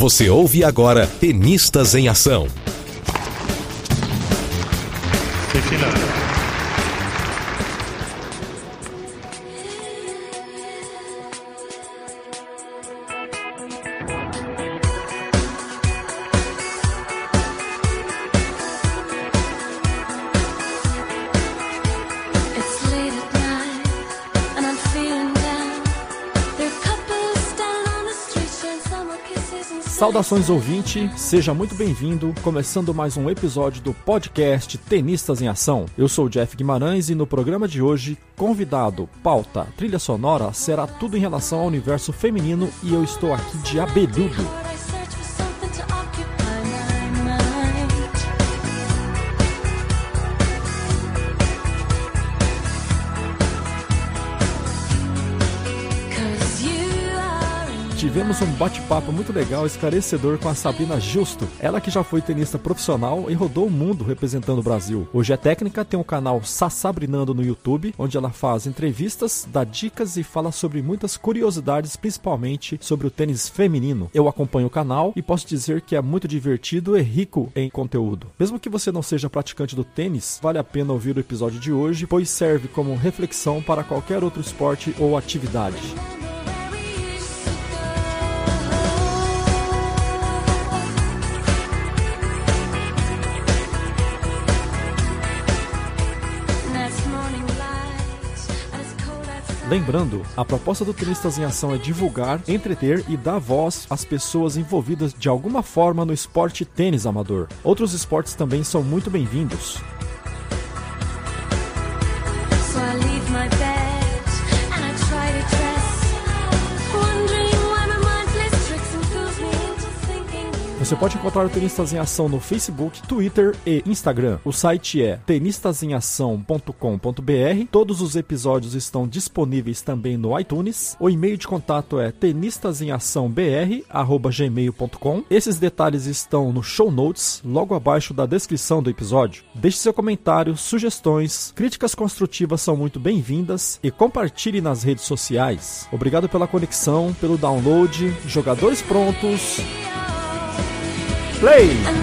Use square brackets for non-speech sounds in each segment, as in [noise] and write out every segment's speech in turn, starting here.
Você ouve agora Tenistas em Ação. Saudações ouvinte, seja muito bem-vindo, começando mais um episódio do podcast Tenistas em Ação. Eu sou o Jeff Guimarães e no programa de hoje, convidado, pauta, trilha sonora, será tudo em relação ao universo feminino e eu estou aqui de abelhudo. Tivemos um bate-papo muito legal, esclarecedor com a Sabrina Justo, ela que já foi tenista profissional e rodou o mundo representando o Brasil. Hoje é técnica, tem o canal Sassabrinando no YouTube, onde ela faz entrevistas, dá dicas e fala sobre muitas curiosidades, principalmente sobre o tênis feminino. Eu acompanho o canal e posso dizer que é muito divertido e rico em conteúdo. Mesmo que você não seja praticante do tênis, vale a pena ouvir o episódio de hoje, pois serve como reflexão para qualquer outro esporte ou atividade. Lembrando, a proposta do Tenistas em Ação é divulgar, entreter e dar voz às pessoas envolvidas de alguma forma no esporte tênis amador. Outros esportes também são muito bem-vindos. So Você pode encontrar o Tenistas em Ação no Facebook, Twitter e Instagram. O site é tenistasemação.com.br. Todos os episódios estão disponíveis também no iTunes. O e-mail de contato é tenistasemaçãobr@gmail.com. Esses detalhes estão no show notes, logo abaixo da descrição do episódio. Deixe seu comentário, sugestões, críticas construtivas são muito bem-vindas e compartilhe nas redes sociais. Obrigado pela conexão, pelo download. Jogadores prontos. Play!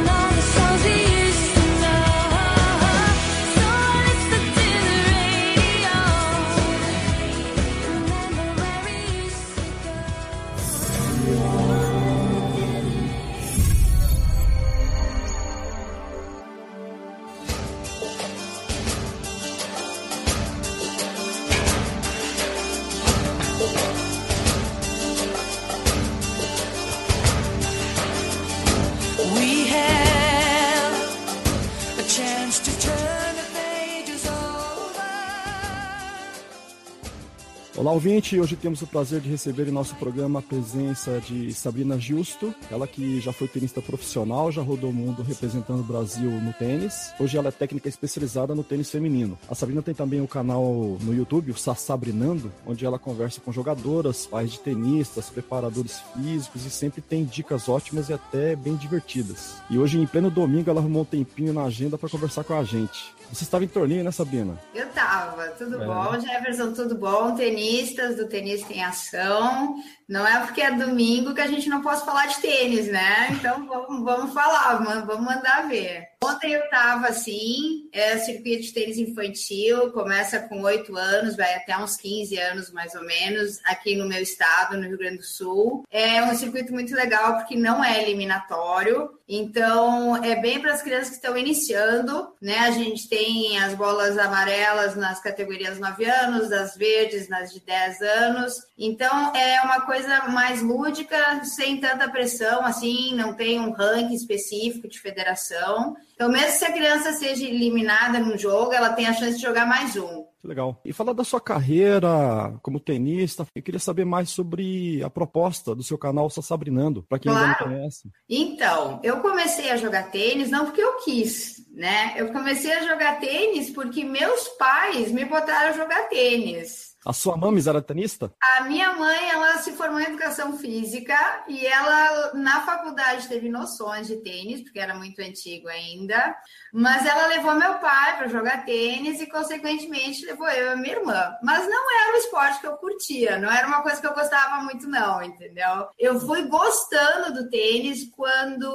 Olá, ouvinte! Hoje temos o prazer de receber em nosso programa a presença de Sabrina Justo, ela que já foi tenista profissional, já rodou o mundo representando o Brasil no tênis. Hoje ela é técnica especializada no tênis feminino. A Sabrina tem também o canal no YouTube, o Sassabrinando, onde ela conversa com jogadoras, pais de tenistas, preparadores físicos e sempre tem dicas ótimas e até bem divertidas. E hoje, em pleno domingo, ela arrumou um tempinho na agenda para conversar com a gente. Você estava em torneio, né, Sabrina? Eu tava, tudo É. bom, Jefferson, tudo bom? Tenistas do Tenista em Ação. Não é porque é domingo que a gente não pode falar de tênis, né? Então vamos, vamos falar, vamos mandar ver. Ontem eu tava assim, é circuito de tênis infantil, começa com 8 anos, vai até uns 15 anos mais ou menos, aqui no meu estado, no Rio Grande do Sul. É um circuito muito legal porque não é eliminatório, então é bem para as crianças que estão iniciando, né? A gente tem as bolas amarelas nas categorias 9 anos, as verdes nas de 10 anos. Então é uma coisa mais lúdica, sem tanta pressão, assim, não tem um ranking específico de federação. Então, mesmo se a criança seja eliminada num jogo, ela tem a chance de jogar mais um. Legal. E falar da sua carreira como tenista, eu queria saber mais sobre a proposta do seu canal Sassabrinando, para quem ainda Claro. não conhece. Então, eu comecei a jogar tênis não porque eu quis, né? Eu comecei a jogar tênis porque meus pais me botaram a jogar tênis. A sua mames era tenista? A minha mãe, ela se formou em educação física e ela na faculdade teve noções de tênis, porque era muito antigo ainda, mas ela levou meu pai para jogar tênis e consequentemente levou eu e minha irmã. Mas não era o esporte que eu curtia, não era uma coisa que eu gostava muito, não, entendeu? Eu fui gostando do tênis quando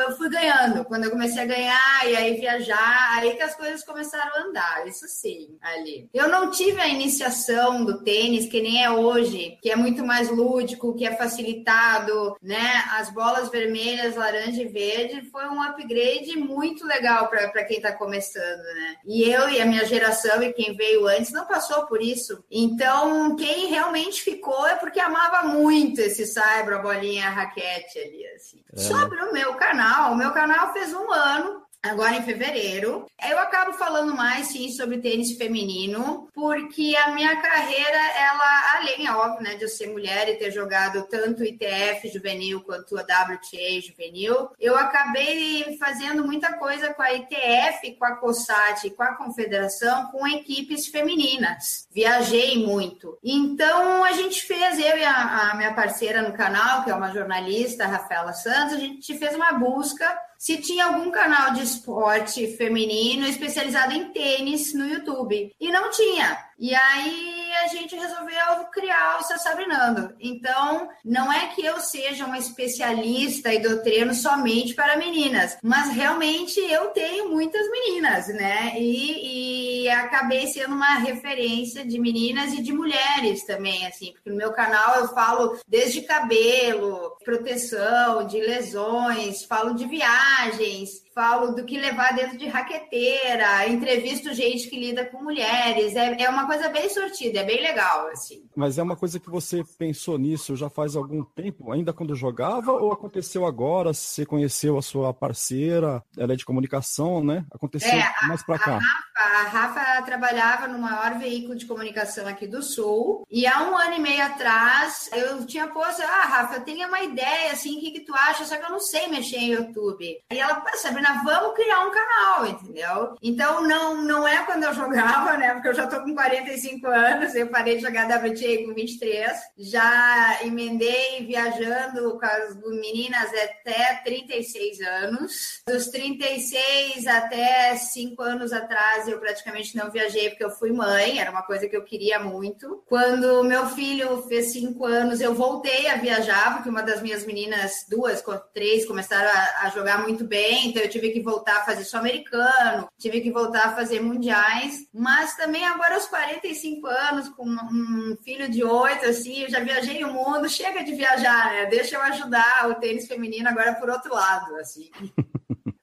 eu fui ganhando, quando eu comecei a ganhar e aí viajar, aí que as coisas começaram a andar, isso sim, ali. Eu não tive a iniciação do tênis, que nem é hoje, que é muito mais lúdico, que é facilitado, né? As bolas vermelhas, laranja e verde foi um upgrade muito legal para quem está começando, né? E eu e a minha geração e quem veio antes não passou por isso. Então, quem realmente ficou é porque amava muito esse cyber, a bolinha, a raquete ali, assim. É. Sobre o meu canal, o meu canal fez um ano, agora em fevereiro. Eu acabo falando mais, sim, sobre tênis feminino, porque a minha carreira, ela, além, óbvio, né, de eu ser mulher e ter jogado tanto ITF juvenil quanto a WTA juvenil, eu acabei fazendo muita coisa com a ITF, com a COSAT com a Confederação, com equipes femininas. Viajei muito. Então, a gente fez, eu e a, a minha parceira no canal, que é uma jornalista, Rafaela Santos, a gente fez uma busca se tinha algum canal de esporte feminino especializado em tênis no YouTube. E não tinha. E aí a gente resolveu criar o Sassabrinando. Então, não é que eu seja uma especialista e do treino somente para meninas, mas realmente eu tenho muitas meninas, né? E, e acabei sendo uma referência de meninas e de mulheres também, assim, porque no meu canal eu falo desde cabelo, proteção, de lesões, falo de viagens, falo do que levar dentro de raqueteira, entrevisto gente que lida com mulheres. É, é uma coisa bem sortida, é bem legal, assim. Mas é uma coisa que você pensou nisso já faz algum tempo, ainda quando jogava, ou aconteceu agora? Você conheceu a sua parceira, ela é de comunicação, né? Aconteceu É, a- mais pra A cá. Rafa, a Rafa trabalhava no maior veículo de comunicação aqui do Sul. E há um ano e meio atrás, eu tinha posto, ah, Rafa, eu tenho uma ideia, assim, o que, que tu acha? Só que eu não sei mexer em YouTube. E ela, pô, Vamos criar um canal, entendeu? Então, não, não é quando eu jogava, né? Porque eu já tô com 45 anos, eu parei de jogar WTA com 23. Já emendei viajando com as meninas até 36 anos. Dos 36 até 5 anos atrás, eu praticamente não viajei porque eu fui mãe, era uma coisa que eu queria muito. Quando meu filho fez 5 anos, eu voltei a viajar, porque uma das minhas meninas, duas, três, começaram a, a jogar muito bem, então eu tive que voltar a fazer sul-americano, tive que voltar a fazer mundiais, mas também agora aos 45 anos, com um filho de 8, assim, eu já viajei o mundo, chega de viajar, né? Deixa eu ajudar o tênis feminino agora por outro lado, assim. [laughs]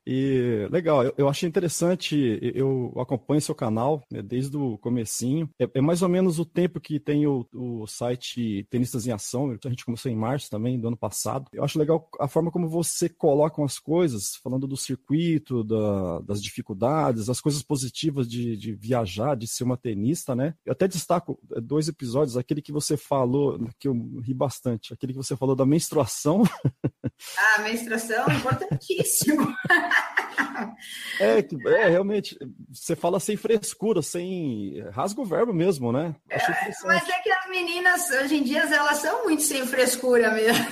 E legal, eu, eu achei interessante, eu acompanho seu canal né, desde o comecinho. É, é mais ou menos o tempo que tem o, o site Tenistas em Ação, a gente começou em março também, do ano passado. Eu acho legal a forma como você coloca as coisas, falando do circuito, da- das dificuldades, as coisas positivas de, de viajar, de ser uma tenista, né? Eu até destaco é, dois episódios, aquele que você falou, que eu ri bastante, aquele que você falou da menstruação, [laughs] A menstruação é importantíssimo. [laughs] É, é, realmente, você fala sem frescura, sem. Rasga o verbo mesmo, né? Interessante. Mas é que as meninas, hoje em dia, elas são muito sem frescura mesmo.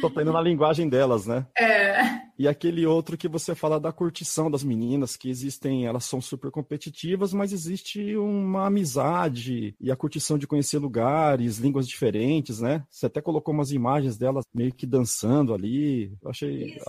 Tô aprendendo a linguagem delas, né? É. E aquele outro que você fala da curtição das meninas, que existem, elas são super competitivas, mas existe uma amizade e a curtição de conhecer lugares, línguas diferentes, né? Você até colocou umas imagens delas meio que dançando ali. Eu achei.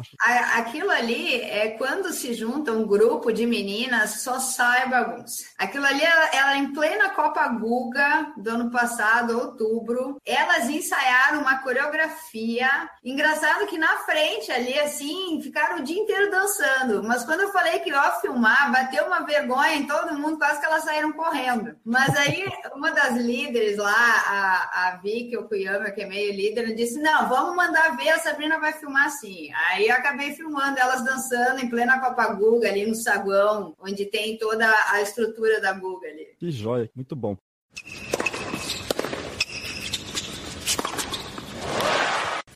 Aquilo ali é quando se junta um grupo de meninas, só sai bagunça. Aquilo ali, ela, ela em plena Copa Guga do ano passado, outubro, elas ensaiaram uma coreografia. Engraçado que na frente ali, assim, ficaram o dia inteiro dançando. Mas quando eu falei que ia filmar, bateu uma vergonha em todo mundo, quase que elas saíram correndo. Mas aí, uma das líderes lá, a, a Vicky Okuyama, que é meio líder, disse: Não, vamos mandar ver, a Sabrina vai filmar sim. Aí eu acabei filmando elas dançando em plena Copa Guga, ali no saguão, onde tem toda a estrutura da Guga ali. Que joia, muito bom.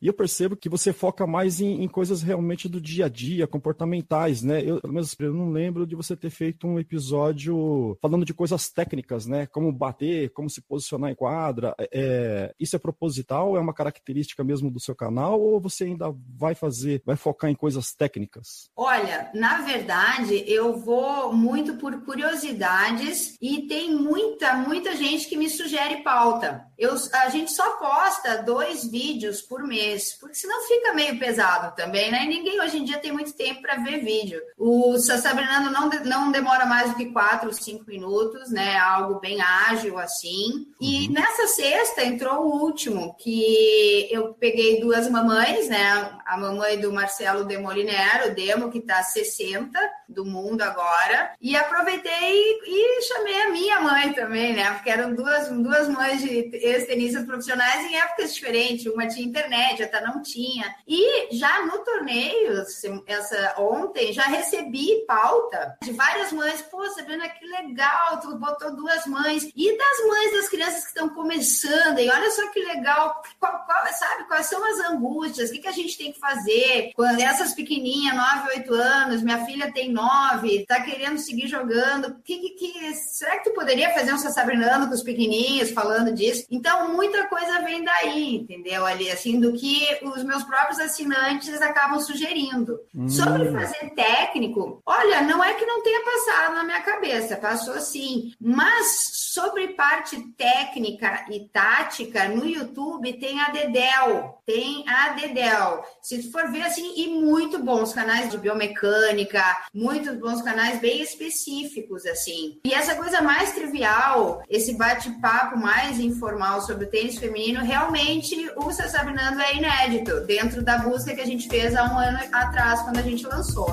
E eu percebo que você foca mais em, em coisas realmente do dia a dia, comportamentais, né? Eu, pelo menos, eu não lembro de você ter feito um episódio falando de coisas técnicas, né? Como bater, como se posicionar em quadra. É, é, isso é proposital? É uma característica mesmo do seu canal? Ou você ainda vai fazer, vai focar em coisas técnicas? Olha, na verdade, eu vou muito por curiosidades e tem muita, muita gente que me sugere pauta. Eu, a gente só posta dois vídeos por mês, porque senão fica meio pesado também, né? E ninguém hoje em dia tem muito tempo para ver vídeo. O Sabrinando não, de- não demora mais do que quatro, cinco minutos, né? Algo bem ágil assim. E nessa sexta entrou o último, que eu peguei duas mamães, né? A mamãe do Marcelo Demoliner, o Demo, que tá 60 do mundo agora, e aproveitei e chamei a minha mãe também, né? Porque eram duas, duas mães de ex-tenistas profissionais em épocas diferentes. Uma tinha internet, outra não tinha. E já no torneio, essa ontem, já recebi pauta de várias mães. Pô, Sabrina, que legal, tu botou duas mães. E das mães das crianças que estão começando, e olha só que legal, qual, qual- sabe, quais são as angústias, o que, que a gente tem que fazer? Quando essas pequenininhas, 9, 8 anos, minha filha tem 9, tá querendo seguir jogando, que, que, que- será que tu poderia fazer um Sabrinando com os pequenininhos, falando disso? Então, muita coisa vem daí, entendeu? Ali, assim, do que os meus próprios assinantes acabam sugerindo. Sobre fazer técnico, olha, não é que não tenha passado na minha cabeça, passou sim. Mas sobre parte técnica e tática, no YouTube tem a Dedel, tem a Dedel. Se for ver assim, e muito bons canais de biomecânica, muitos bons canais bem específicos, assim. E essa coisa mais trivial, esse bate-papo mais informal sobre o tênis feminino, realmente o Sabinando é inédito, dentro da busca que a gente fez há um ano atrás, quando a gente lançou.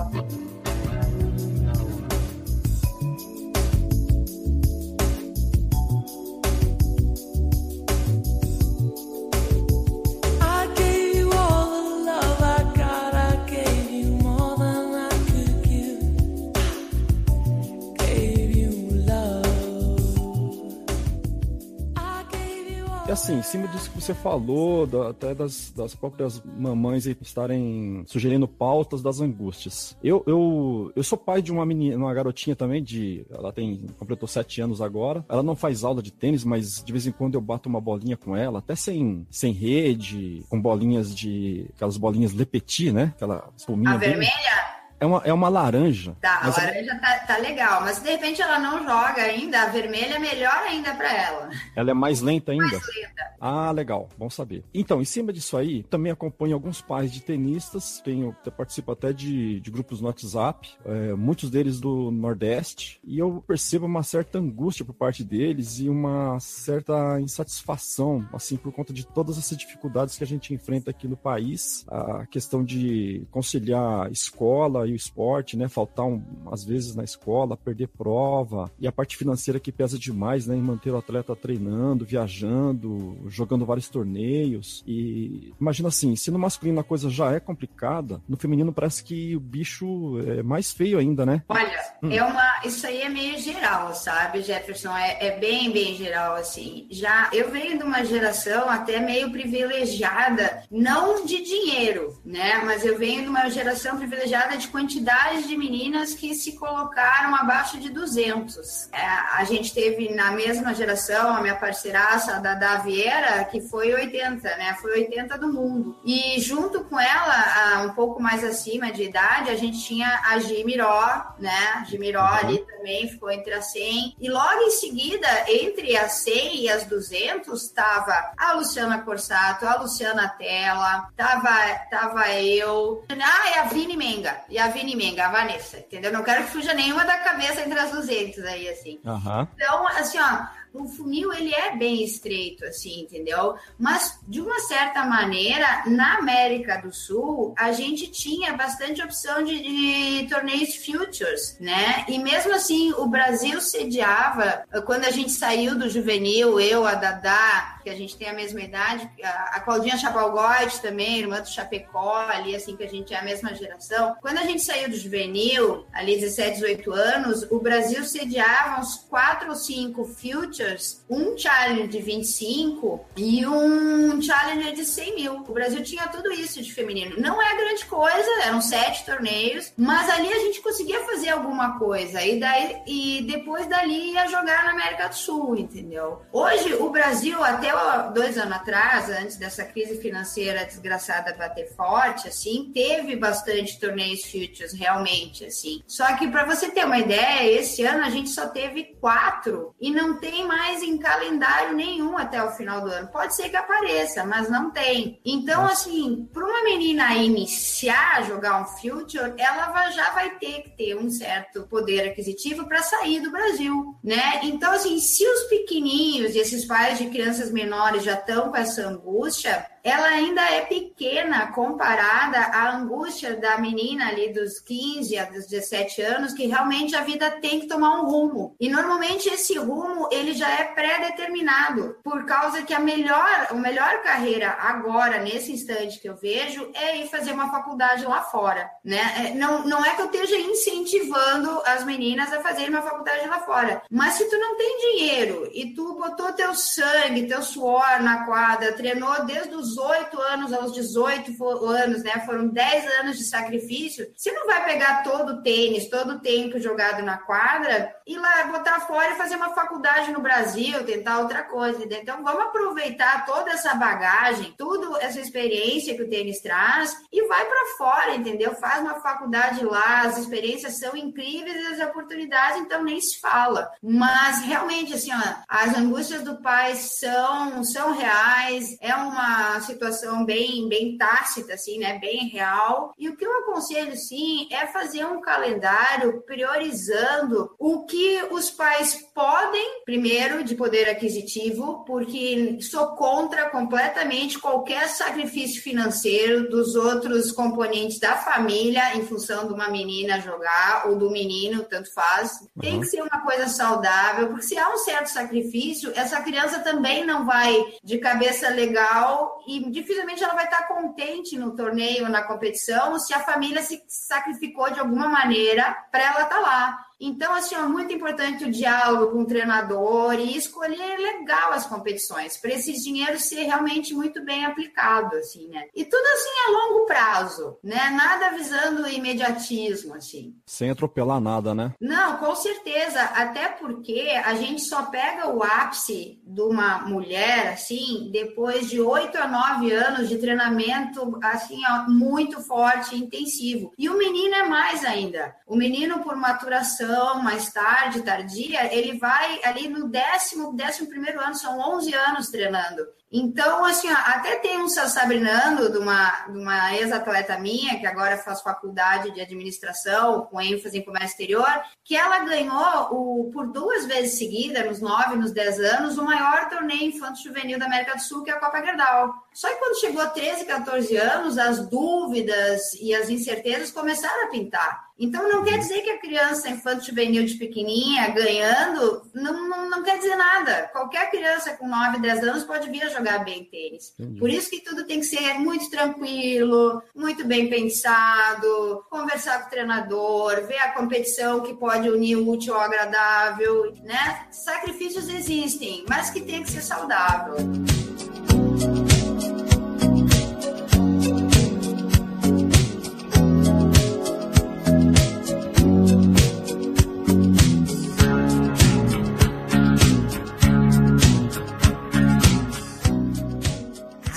Assim, em cima disso que você falou, da- até das, das próprias mamães aí estarem sugerindo pautas das angústias. Eu, eu, eu sou pai de uma menina, uma garotinha também, de. Ela tem. completou sete anos agora. Ela não faz aula de tênis, mas de vez em quando eu bato uma bolinha com ela, até sem, sem rede, com bolinhas de. aquelas bolinhas Le Petit, né? Aquela espuminha. A bem- vermelha? É uma, é uma laranja. Tá, a Mas é- laranja tá, tá legal, mas se de repente ela não joga ainda, a vermelha é melhor ainda pra ela. ela é mais lenta ainda. Mais lenta. Ah, legal, bom saber. Então, em cima disso aí, também acompanho alguns pais de tenistas, tenho, participo até de, de grupos no WhatsApp, é, muitos deles do Nordeste, e eu percebo uma certa angústia por parte deles e uma certa insatisfação, assim, por conta de todas essas dificuldades que a gente enfrenta aqui no país, a questão de conciliar escola e o esporte, né, faltar um, às vezes na escola, perder prova, e a parte financeira que pesa demais, né, em manter o atleta treinando, viajando, jogando vários torneios. E imagina assim, se no masculino a coisa já é complicada, no feminino parece que o bicho é mais feio ainda, né? Olha, é uma, isso aí é meio geral, sabe, Jefferson? É, é bem, bem geral, assim. Já eu venho de uma geração até meio privilegiada, não de dinheiro, né? Mas eu venho de uma geração privilegiada de quantidade de meninas que se colocaram abaixo de 200. É, a gente teve na mesma geração, a minha parceiraça, a Dada Vieira, que foi 80, né? Foi 80 do mundo. E junto com ela, um pouco mais acima de idade, a gente tinha a Gimiró, né? A Gimiró ali também ficou entre as 100. E logo em seguida, entre as 100 e as 200, estava a Luciana Corsato, a Luciana Tella, tava, tava eu. Ah, e a Vini Menga. E a Vini Menga, a Vanessa, entendeu? Não quero que fuja nenhuma da cabeça entre as 200 aí, assim. Aham. Então, assim, ó, o funil ele é bem estreito, assim, entendeu? Mas de uma certa maneira, na América do Sul, a gente tinha bastante opção de, de torneios futures, né? E mesmo assim, o Brasil sediava quando a gente saiu do juvenil, eu, a Dadá, que a gente tem a mesma idade, a, Claudinha Chapalgotti também, irmã do Chapecó, ali assim que a gente é a mesma geração. Quando a gente saiu do juvenil, ali 17, 18 anos, o Brasil sediava uns quatro ou cinco futures Um Challenger de 25 e um Challenger de 100 mil. O Brasil tinha tudo isso de feminino. Não é grande coisa, eram sete torneios, mas ali a gente conseguia fazer alguma coisa. E, daí, e depois dali ia jogar na América do Sul, entendeu? Hoje, o Brasil, até dois anos atrás, antes dessa crise financeira desgraçada bater forte, assim, teve bastante torneios Futures, realmente, assim. Só que para você ter uma ideia, esse ano a gente só teve quatro e não tem mais em calendário nenhum até o final do ano. Pode ser que apareça, mas não tem. Então, assim, para uma menina iniciar a jogar um Future, ela vai- já vai ter que ter um certo poder aquisitivo para sair do Brasil, né? Então, assim, se os pequenininhos e esses pais de crianças menores já estão com essa angústia, ela ainda é pequena comparada à angústia da menina ali dos 15 a dos 17 anos, que realmente a vida tem que tomar um rumo. E normalmente esse rumo ele já é pré-determinado, por causa que a melhor, a melhor carreira agora, nesse instante que eu vejo, é ir fazer uma faculdade lá fora. Né? É, Não, não é que eu esteja incentivando as meninas a fazerem uma faculdade lá fora, mas se tu não tem dinheiro e tu botou teu sangue, teu suor na quadra, treinou desde os 8 anos aos 18 fo- anos, né? Foram 10 anos de sacrifício. Você não vai pegar todo o tênis, todo o tempo jogado na quadra e lá botar fora e fazer uma faculdade no Brasil, tentar outra coisa. entendeu? Então vamos aproveitar toda essa bagagem, tudo essa experiência que o tênis traz e vai para fora, entendeu? Faz uma faculdade lá, as experiências são incríveis e as oportunidades então nem se fala. Mas realmente assim, ó, as angústias do pai são são reais, é uma situação bem bem tácita assim, né? Bem real. E o que eu aconselho sim é fazer um calendário priorizando o que os pais podem, primeiro, de poder aquisitivo, porque sou contra completamente qualquer sacrifício financeiro dos outros componentes da família em função de uma menina jogar ou do menino, tanto faz. Tem que ser uma coisa saudável, porque se há um certo sacrifício, essa criança também não vai de cabeça legal e dificilmente ela vai estar contente no torneio, na competição, se a família se sacrificou de alguma maneira para ela estar lá. Então, assim, é muito importante o diálogo com o treinador e escolher legal as competições, para esse dinheiro ser realmente muito bem aplicado, assim, né? E tudo assim a longo prazo, né? Nada visando imediatismo, assim. Sem atropelar nada, né? Não, com certeza, até porque a gente só pega o ápice de uma mulher, assim, depois de oito a nove anos de treinamento, assim, ó, muito forte e intensivo. E o menino é mais ainda. O menino, por maturação, mais tarde, tardia, ele vai ali no décimo, décimo primeiro ano, são 11 anos treinando. Então, assim, até tem um Sabrinando de uma, de uma ex-atleta minha, que agora faz faculdade de administração, com ênfase em comércio exterior, que ela ganhou o, por duas vezes seguidas, nos nove, nos dez anos, o maior torneio infanto-juvenil da América do Sul, que é a Copa Gerdau. Só que quando chegou a 13, 14 anos, as dúvidas e as incertezas começaram a pintar. Então, não quer dizer que a criança infanto-juvenil de pequenininha ganhando, não, não, não quer dizer nada. Qualquer criança com 9, 10 anos pode vir a jogar bem tênis. Entendi. Por isso que tudo tem que ser muito tranquilo, muito bem pensado, conversar com o treinador, ver a competição que pode unir o útil ao agradável, né? Sacrifícios existem, mas que tem que ser saudável.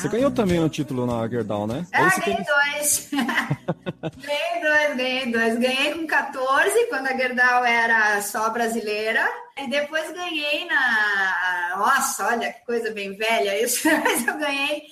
Você ganhou também um título na Gerdau, né? Ah, Esse ganhei tênis- dois. [laughs] ganhei dois, ganhei dois. Ganhei com 14, quando a Gerdau era só brasileira. E depois ganhei na. Nossa, olha que coisa bem velha isso. [laughs] Mas eu ganhei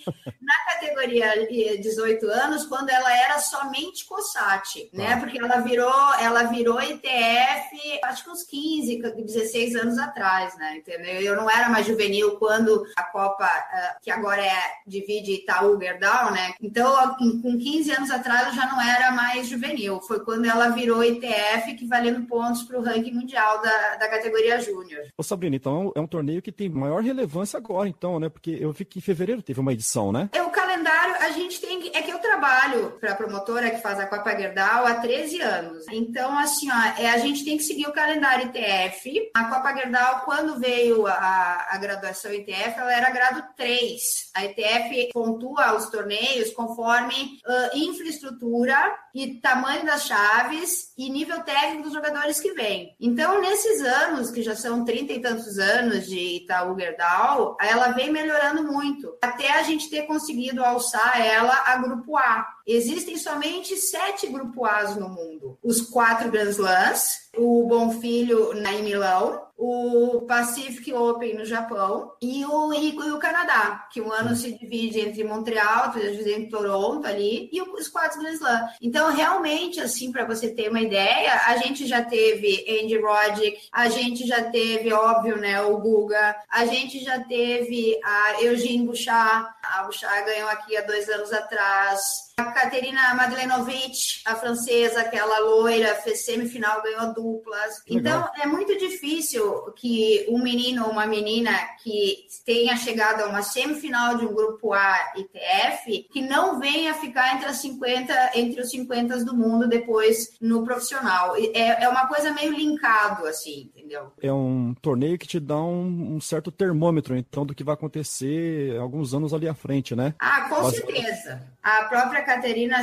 na categoria eh, 18 anos, quando ela era somente COSAT, né? Porque ela virou, ela virou ITF, acho que uns 15, 16 anos atrás, né? Entendeu? Eu não era mais juvenil quando a Copa, eh, que agora é divide Itaú Gerdau, né? Então, com com 15 anos atrás, eu já não era mais juvenil. Foi quando ela virou ITF, que valendo pontos para o ranking mundial da, da categoria categoria júnior. Ô Sabrina, então é um torneio que tem maior relevância agora, então, né? Porque eu vi que em fevereiro teve uma edição, né? É o calendário, a gente tem. É que eu trabalho para a promotora que faz a Copa Gerdau há 13 anos. Então, assim, ó, é, a gente tem que seguir o calendário ITF. A Copa Gerdau, quando veio a, a graduação ITF, ela era grado 3. A ITF pontua os torneios conforme ah, infraestrutura e tamanho das chaves e nível técnico dos jogadores que vêm. Então, nesses anos, que já são 30 e tantos anos de Itaú Gerdau, ela vem melhorando muito. Até a gente ter conseguido alçar ela a grupo A. Existem somente sete grupo A's no mundo. Os quatro Grand Slams, o Bom Filho na em Milão, o Pacific Open no Japão e o, e, o Canadá, que um ano se divide entre Montreal, outro divide entre Toronto ali, e os quatro Grand Slam. Então, realmente, assim, para você ter uma ideia, a gente já teve Andy Roddick, a gente já teve, óbvio, né, o Guga, a gente já teve a Eugene Bouchard, a Bouchard ganhou aqui há dois anos atrás, a Katerina Madlenovic, a francesa, aquela loira, fez semifinal, ganhou duplas. Então, é muito difícil que um menino ou uma menina que tenha chegado a uma semifinal de um grupo A ITF, que não venha ficar entre as 50, entre os 50 do mundo depois no profissional. É, é uma coisa meio linkado, assim, entendeu? É um torneio que te dá um, um certo termômetro, então, do que vai acontecer alguns anos ali à frente, né? Ah, com Mas- certeza. A própria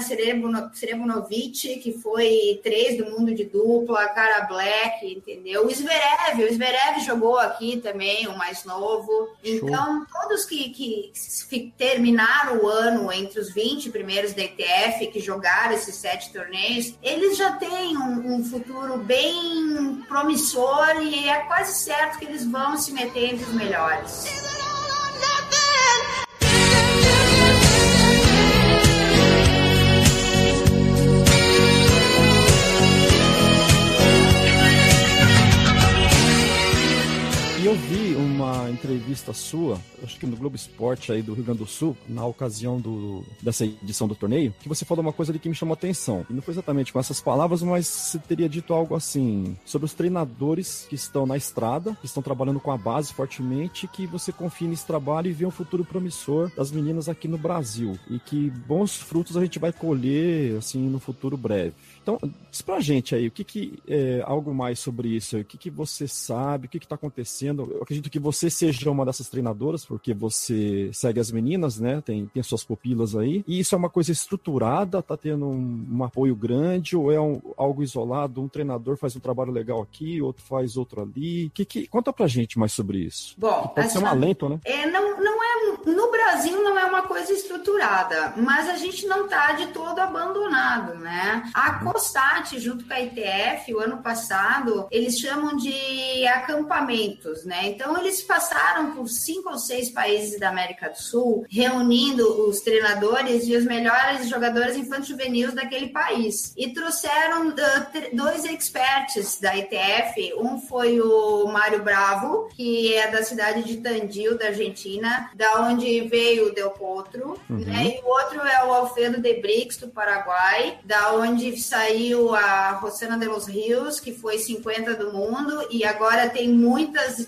Serebuno- Serebunovic, que foi três do mundo de dupla, a Cara Black, entendeu? O Zverev, o Zverev jogou aqui também, o mais novo. Então, todos que, que terminaram o ano entre os 20 primeiros da ITF, que jogaram esses sete torneios, eles já têm um, um futuro bem promissor e é quase certo que eles vão se meter entre os melhores. E eu vi uma entrevista sua, acho que no Globo Esporte aí do Rio Grande do Sul, na ocasião do, dessa edição do torneio, que você falou uma coisa ali que me chamou a atenção. E não foi exatamente com essas palavras, mas você teria dito algo assim sobre os treinadores que estão na estrada, que estão trabalhando com a base fortemente, que você confia nesse trabalho e vê um futuro promissor das meninas aqui no Brasil. E que bons frutos a gente vai colher, assim, no futuro breve. Então, diz pra gente aí, o que que é algo mais sobre isso? O que que você sabe? O que que tá acontecendo? Eu acredito que você seja uma dessas treinadoras, porque você segue as meninas, né? Tem, tem suas pupilas aí. E isso é uma coisa estruturada? Tá tendo um, um apoio grande? Ou é um- algo isolado? Um treinador faz um trabalho legal aqui, outro faz outro ali? Que, que, conta pra gente mais sobre isso. Bom, Pode ser um alento, né? É, não, não é, no Brasil não é uma coisa estruturada, mas a gente não está de todo abandonado, né? A COSTAT, junto com a ITF, o ano passado, eles chamam de acampamentos, né? Então, eles passaram por cinco ou seis países da América do Sul, reunindo os treinadores e os melhores jogadores infanto-juvenis daquele país. E trouxeram uh, dois experts da ITF. Um foi o Mário Bravo, que é da cidade de Tandil, da Argentina, da onde veio o Del Potro. Né? E o outro é o Alfredo de Brix, do Paraguai, da onde saiu a Rosana de los Rios, que foi 50 do mundo, e agora tem muitas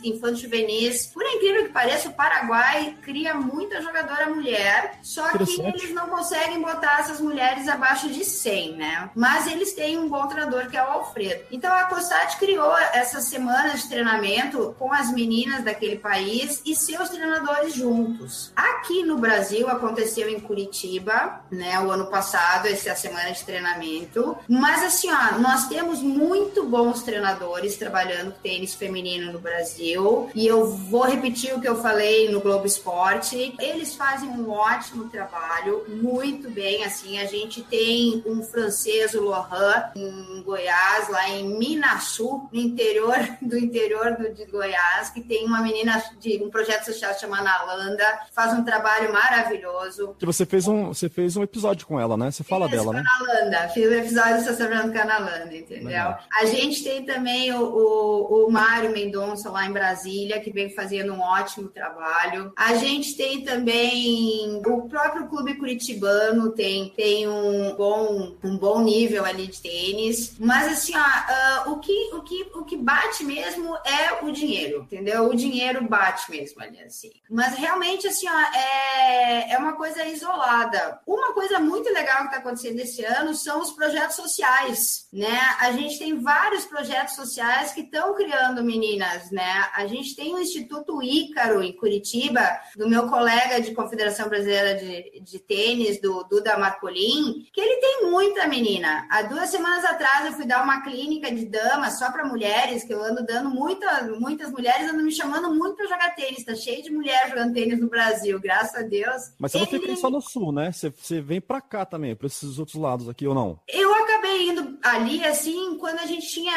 Por incrível que pareça, o Paraguai cria muita jogadora mulher, só que eles não conseguem botar essas mulheres abaixo de 100, né? Mas eles têm um bom treinador que é o Alfredo. Então a Costat criou essas semanas de treinamento com as meninas daquele país e seus treinadores juntos. Aqui no Brasil aconteceu em Curitiba, né, o ano passado, essa é a semana de treinamento. Mas assim, ó, nós temos muito bons treinadores trabalhando com tênis feminino no Brasil. E eu vou repetir o que eu falei no Globo Esporte. Eles fazem um ótimo trabalho, muito bem. Assim, a gente tem um francês, o Lohan, em Goiás, lá em Minasu, no interior [laughs] do interior do, de Goiás, que tem uma menina de um projeto social chamado Nalanda, faz um trabalho maravilhoso. Que você fez um, você fez um episódio com ela, né? Você fala Fiz dela, né? a Nalanda, fiz o episódio do a Nalanda, entendeu? Legal. A gente tem também o, o, o Mário Mendonça lá em Brasília, que vem fazendo um ótimo trabalho. A gente tem também o próprio Clube Curitibano, tem, tem um, bom, um bom nível ali de tênis. Mas assim, ó, ah, o, que, o, que, o que bate mesmo é o dinheiro, entendeu? O dinheiro bate mesmo ali, assim. Mas realmente, assim, ó, é, é uma coisa isolada. Uma coisa muito legal que está acontecendo esse ano são os projetos sociais, né? A gente tem vários projetos sociais que estão criando meninas, né? A gente tem o Instituto Ícaro em Curitiba, do meu colega de Confederação Brasileira de, de Tênis, do Duda Marcolin, que ele tem muita menina. Há duas semanas atrás eu fui dar uma clínica de damas só para mulheres, que eu ando dando muita, muitas mulheres andam me chamando muito para jogar tênis. Tá cheio de mulher jogando tênis no Brasil, graças a Deus. Mas você não fica Ele- só no sul, né? Você, você vem pra cá também, pra esses outros lados aqui ou não? Eu acabei indo ali, assim, quando a gente tinha,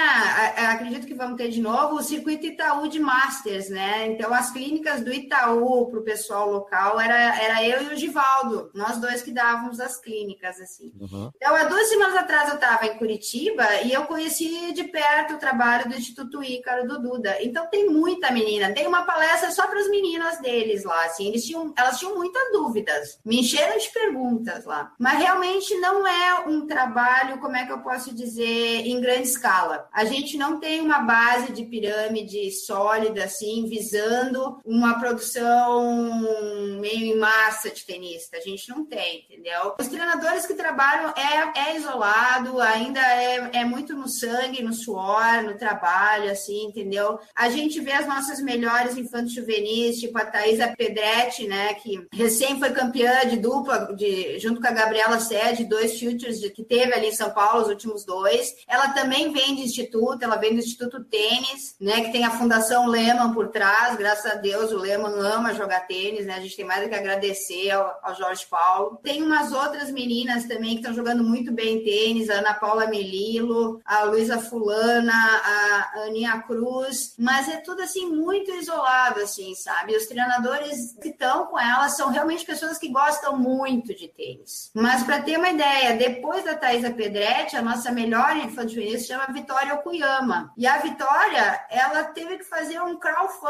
acredito que vamos ter de novo, o circuito Itaú de Masters, né? Então, as clínicas do Itaú para o pessoal local era, era eu e o Givaldo, nós dois que dávamos as clínicas, assim. Uhum. Então, há duas semanas atrás eu estava em Curitiba e eu conheci de perto o trabalho do Instituto Ícaro do Duda. Então, tem muita menina. Tem uma palestra só para as meninas deles lá, assim. Eles tinham, elas tinham muitas dúvidas. Me encheram de perguntas lá. Mas realmente não é um trabalho, como é que eu posso dizer, em grande escala. A gente não tem uma base de pirâmide sólida, assim, visando uma produção meio em massa de tenista. A gente não tem, entendeu? Os treinadores que trabalham é, é isolado, ainda é, é muito no sangue, no suor, no trabalho, assim, entendeu? A gente vê as nossas melhores infantes juvenis, tipo a Thaisa Pedretti, né, que recém foi campeã de dupla, de, junto com a Gabriela Sede, dois futures de- que teve ali em São Paulo, os últimos dois. Ela também vem de instituto, ela vem do Instituto Tênis, né, que tem a Fundação Lehman por trás, graças a Deus, o Lehman ama jogar tênis, né, a gente tem mais do que agradecer ao, ao Jorge Paulo. Tem umas outras meninas também que estão jogando muito bem tênis, a Ana Paula Melilo, a Luísa Fulana, a Aninha Cruz, mas é tudo assim muito isolado, assim, sabe? Os treinadores que estão com elas são realmente pessoas que gostam muito de tênis. Mas para ter uma ideia, depois da Thaisa Pedretti, a nossa melhor infantil se chama Vitória Okuyama. E a Vitória, ela teve que fazer um crowdfunding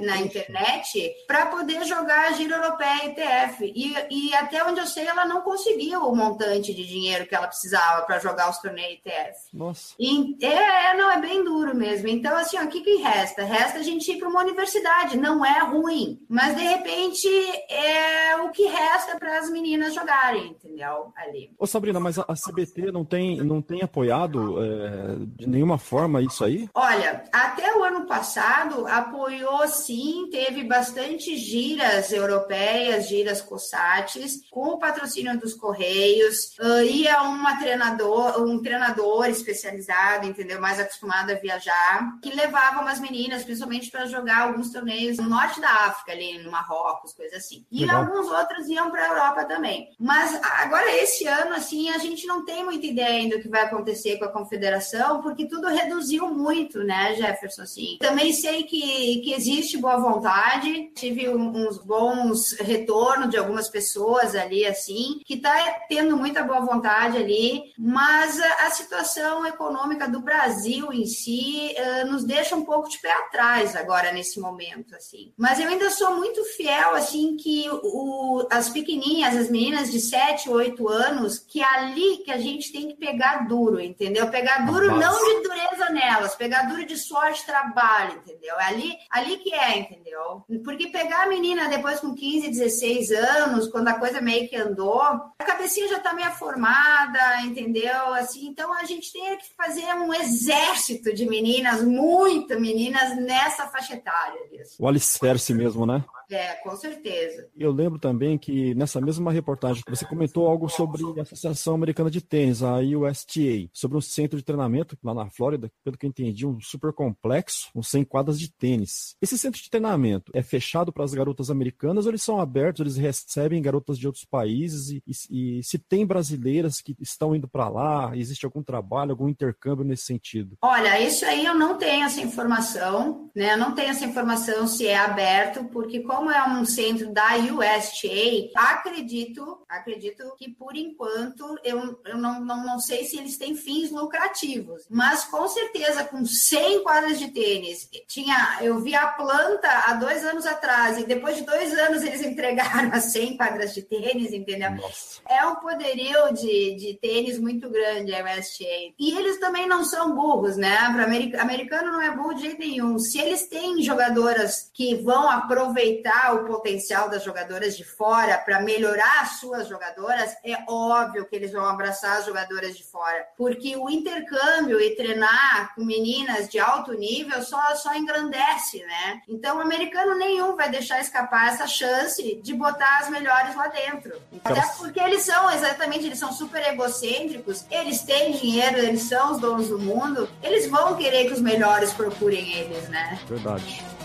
na internet para poder jogar a Giro Europeia ITF. E, e até onde eu sei, ela não conseguiu o montante de dinheiro que ela precisava para jogar os torneios ITF. Nossa. E- é, é, não, é bem duro mesmo. Então, assim, o que, que resta? Resta a gente ir para uma universidade. Não é ruim, mas de repente é o que resta para as meninas jogarem, entendeu? Ali. Ô Sabrina, mas a, a CBT não tem, não tem apoiado é, de nenhuma forma isso aí? Olha, até o ano passado apoiou sim, teve bastante giras europeias, giras COSATs, com o patrocínio dos Correios. Ah, ia uma treinador, um treinador especializado, entendeu? Mais acostumado a viajar, que levava umas meninas, principalmente para jogar alguns torneios no norte da África, ali no Marrocos, coisa assim. E Legal. alguns outros iam para a Europa também. Mas agora, esse ano, assim, a gente não tem muita ideia ainda do que vai acontecer com a confederação, porque tudo reduziu muito, né, Jefferson? Assim. Também sei que, que existe boa vontade, tive uns bons retornos de algumas pessoas ali, assim, que está tendo muita boa vontade ali, mas a, a situação econômica do Brasil em si eh, nos deixa um pouco de pé atrás agora, nesse momento, assim. Mas eu ainda sou muito fiel, assim, que o, as pequenininhas, as meninas de 7, 8 anos, que é ali que a gente tem que pegar duro, entendeu? Pegar duro base. não de dureza nelas, pegar duro de suor de trabalho, entendeu? É ali, ali que é, entendeu? Porque pegar a menina depois com 15, 16 anos, quando a coisa meio que andou, a cabecinha já tá meio formada, entendeu? Assim, então a gente tem que fazer um exército de meninas, muitas meninas nessa faixa etária. Isso. O alicerce mesmo, né? É, com certeza. Eu lembro também que nessa mesma reportagem que você comentou algo sobre a Associação Americana de Tênis, a USTA, sobre um centro de treinamento lá na Flórida, pelo que eu entendi, um super complexo, com 100 quadras de tênis. Esse centro de treinamento é fechado para as garotas americanas ou eles são abertos, eles recebem garotas de outros países e, e- e se tem brasileiras que estão indo para lá, existe algum trabalho, algum intercâmbio nesse sentido? Olha, isso aí eu não tenho essa informação, né? Eu não tenho essa informação se é aberto, porque como como é um centro da USTA, acredito, acredito que por enquanto eu, eu não, não, não sei se eles têm fins lucrativos, mas com certeza com 100 quadras de tênis, tinha, eu vi a planta há dois anos atrás e depois de dois anos eles [laughs] entregaram as 100 quadras de tênis, entendeu? Nossa. É um poderio de, de tênis muito grande a USTA. E eles também não são burros, né? Para americano não é burro de jeito nenhum. Se eles têm jogadoras que vão aproveitar o potencial das jogadoras de fora para melhorar as suas jogadoras, é óbvio que eles vão abraçar as jogadoras de fora. Porque o intercâmbio e treinar com meninas de alto nível só, só engrandece, né? Então, o americano nenhum vai deixar escapar essa chance de botar as melhores lá dentro. Até porque eles são, exatamente, eles são super egocêntricos, eles têm dinheiro, eles são os donos do mundo, eles vão querer que os melhores procurem eles, né? Verdade.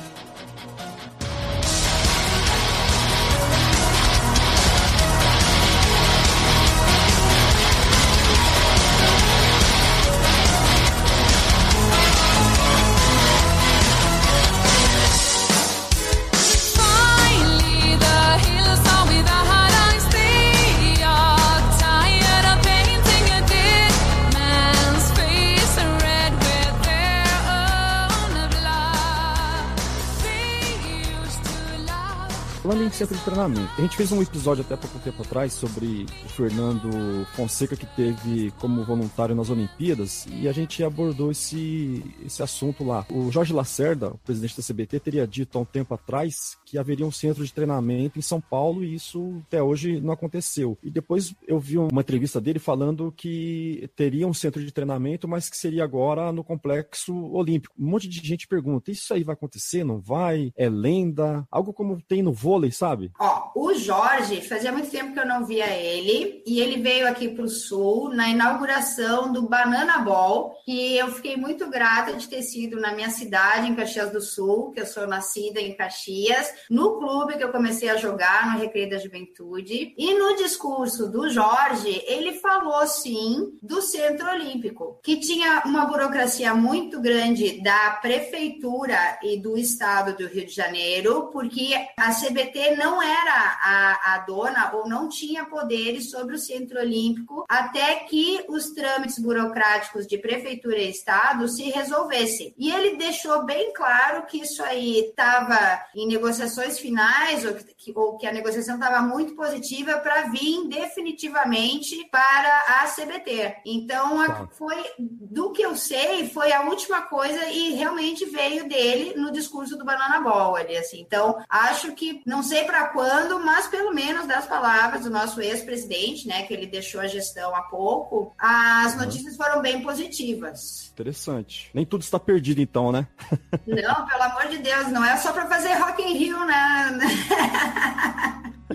Centro de treinamento, a gente fez um episódio até pouco tempo atrás sobre o Fernando Fonseca que teve como voluntário nas Olimpíadas e a gente abordou esse, esse assunto lá. O Jorge Lacerda, o presidente da CBT, teria dito há um tempo atrás que haveria um centro de treinamento em São Paulo e isso até hoje não aconteceu. E depois eu vi uma entrevista dele falando que teria um centro de treinamento, mas que seria agora no complexo olímpico. Um monte de gente pergunta: isso aí vai acontecer? Não vai? É lenda? Algo como tem no vôlei, sabe? Ó, o Jorge, fazia muito tempo que eu não via ele, e ele veio aqui para o Sul na inauguração do Banana Ball, que eu fiquei muito grata de ter sido na minha cidade, em Caxias do Sul, que eu sou nascida em Caxias, no clube que eu comecei a jogar, no Recreio da Juventude. E no discurso do Jorge, ele falou sim do Centro Olímpico, que tinha uma burocracia muito grande da prefeitura e do estado do Rio de Janeiro, porque a CBT não era a, a dona ou não tinha poderes sobre o Centro Olímpico até que os trâmites burocráticos de prefeitura e estado se resolvessem. E ele deixou bem claro que isso aí estava em negociações finais ou que, ou que a negociação estava muito positiva para vir definitivamente para a CBT. Então, a- foi do que eu sei, foi a última coisa e realmente veio dele no discurso do Banana Ball ali, assim. Então, acho que não sei para quando, mas pelo menos das palavras do nosso ex-presidente, né, que ele deixou a gestão há pouco, as notícias foram bem positivas. Interessante. Nem tudo está perdido, então, né? [laughs] Não, pelo amor de Deus, não é só para fazer Rock in Rio, né? [laughs] [laughs]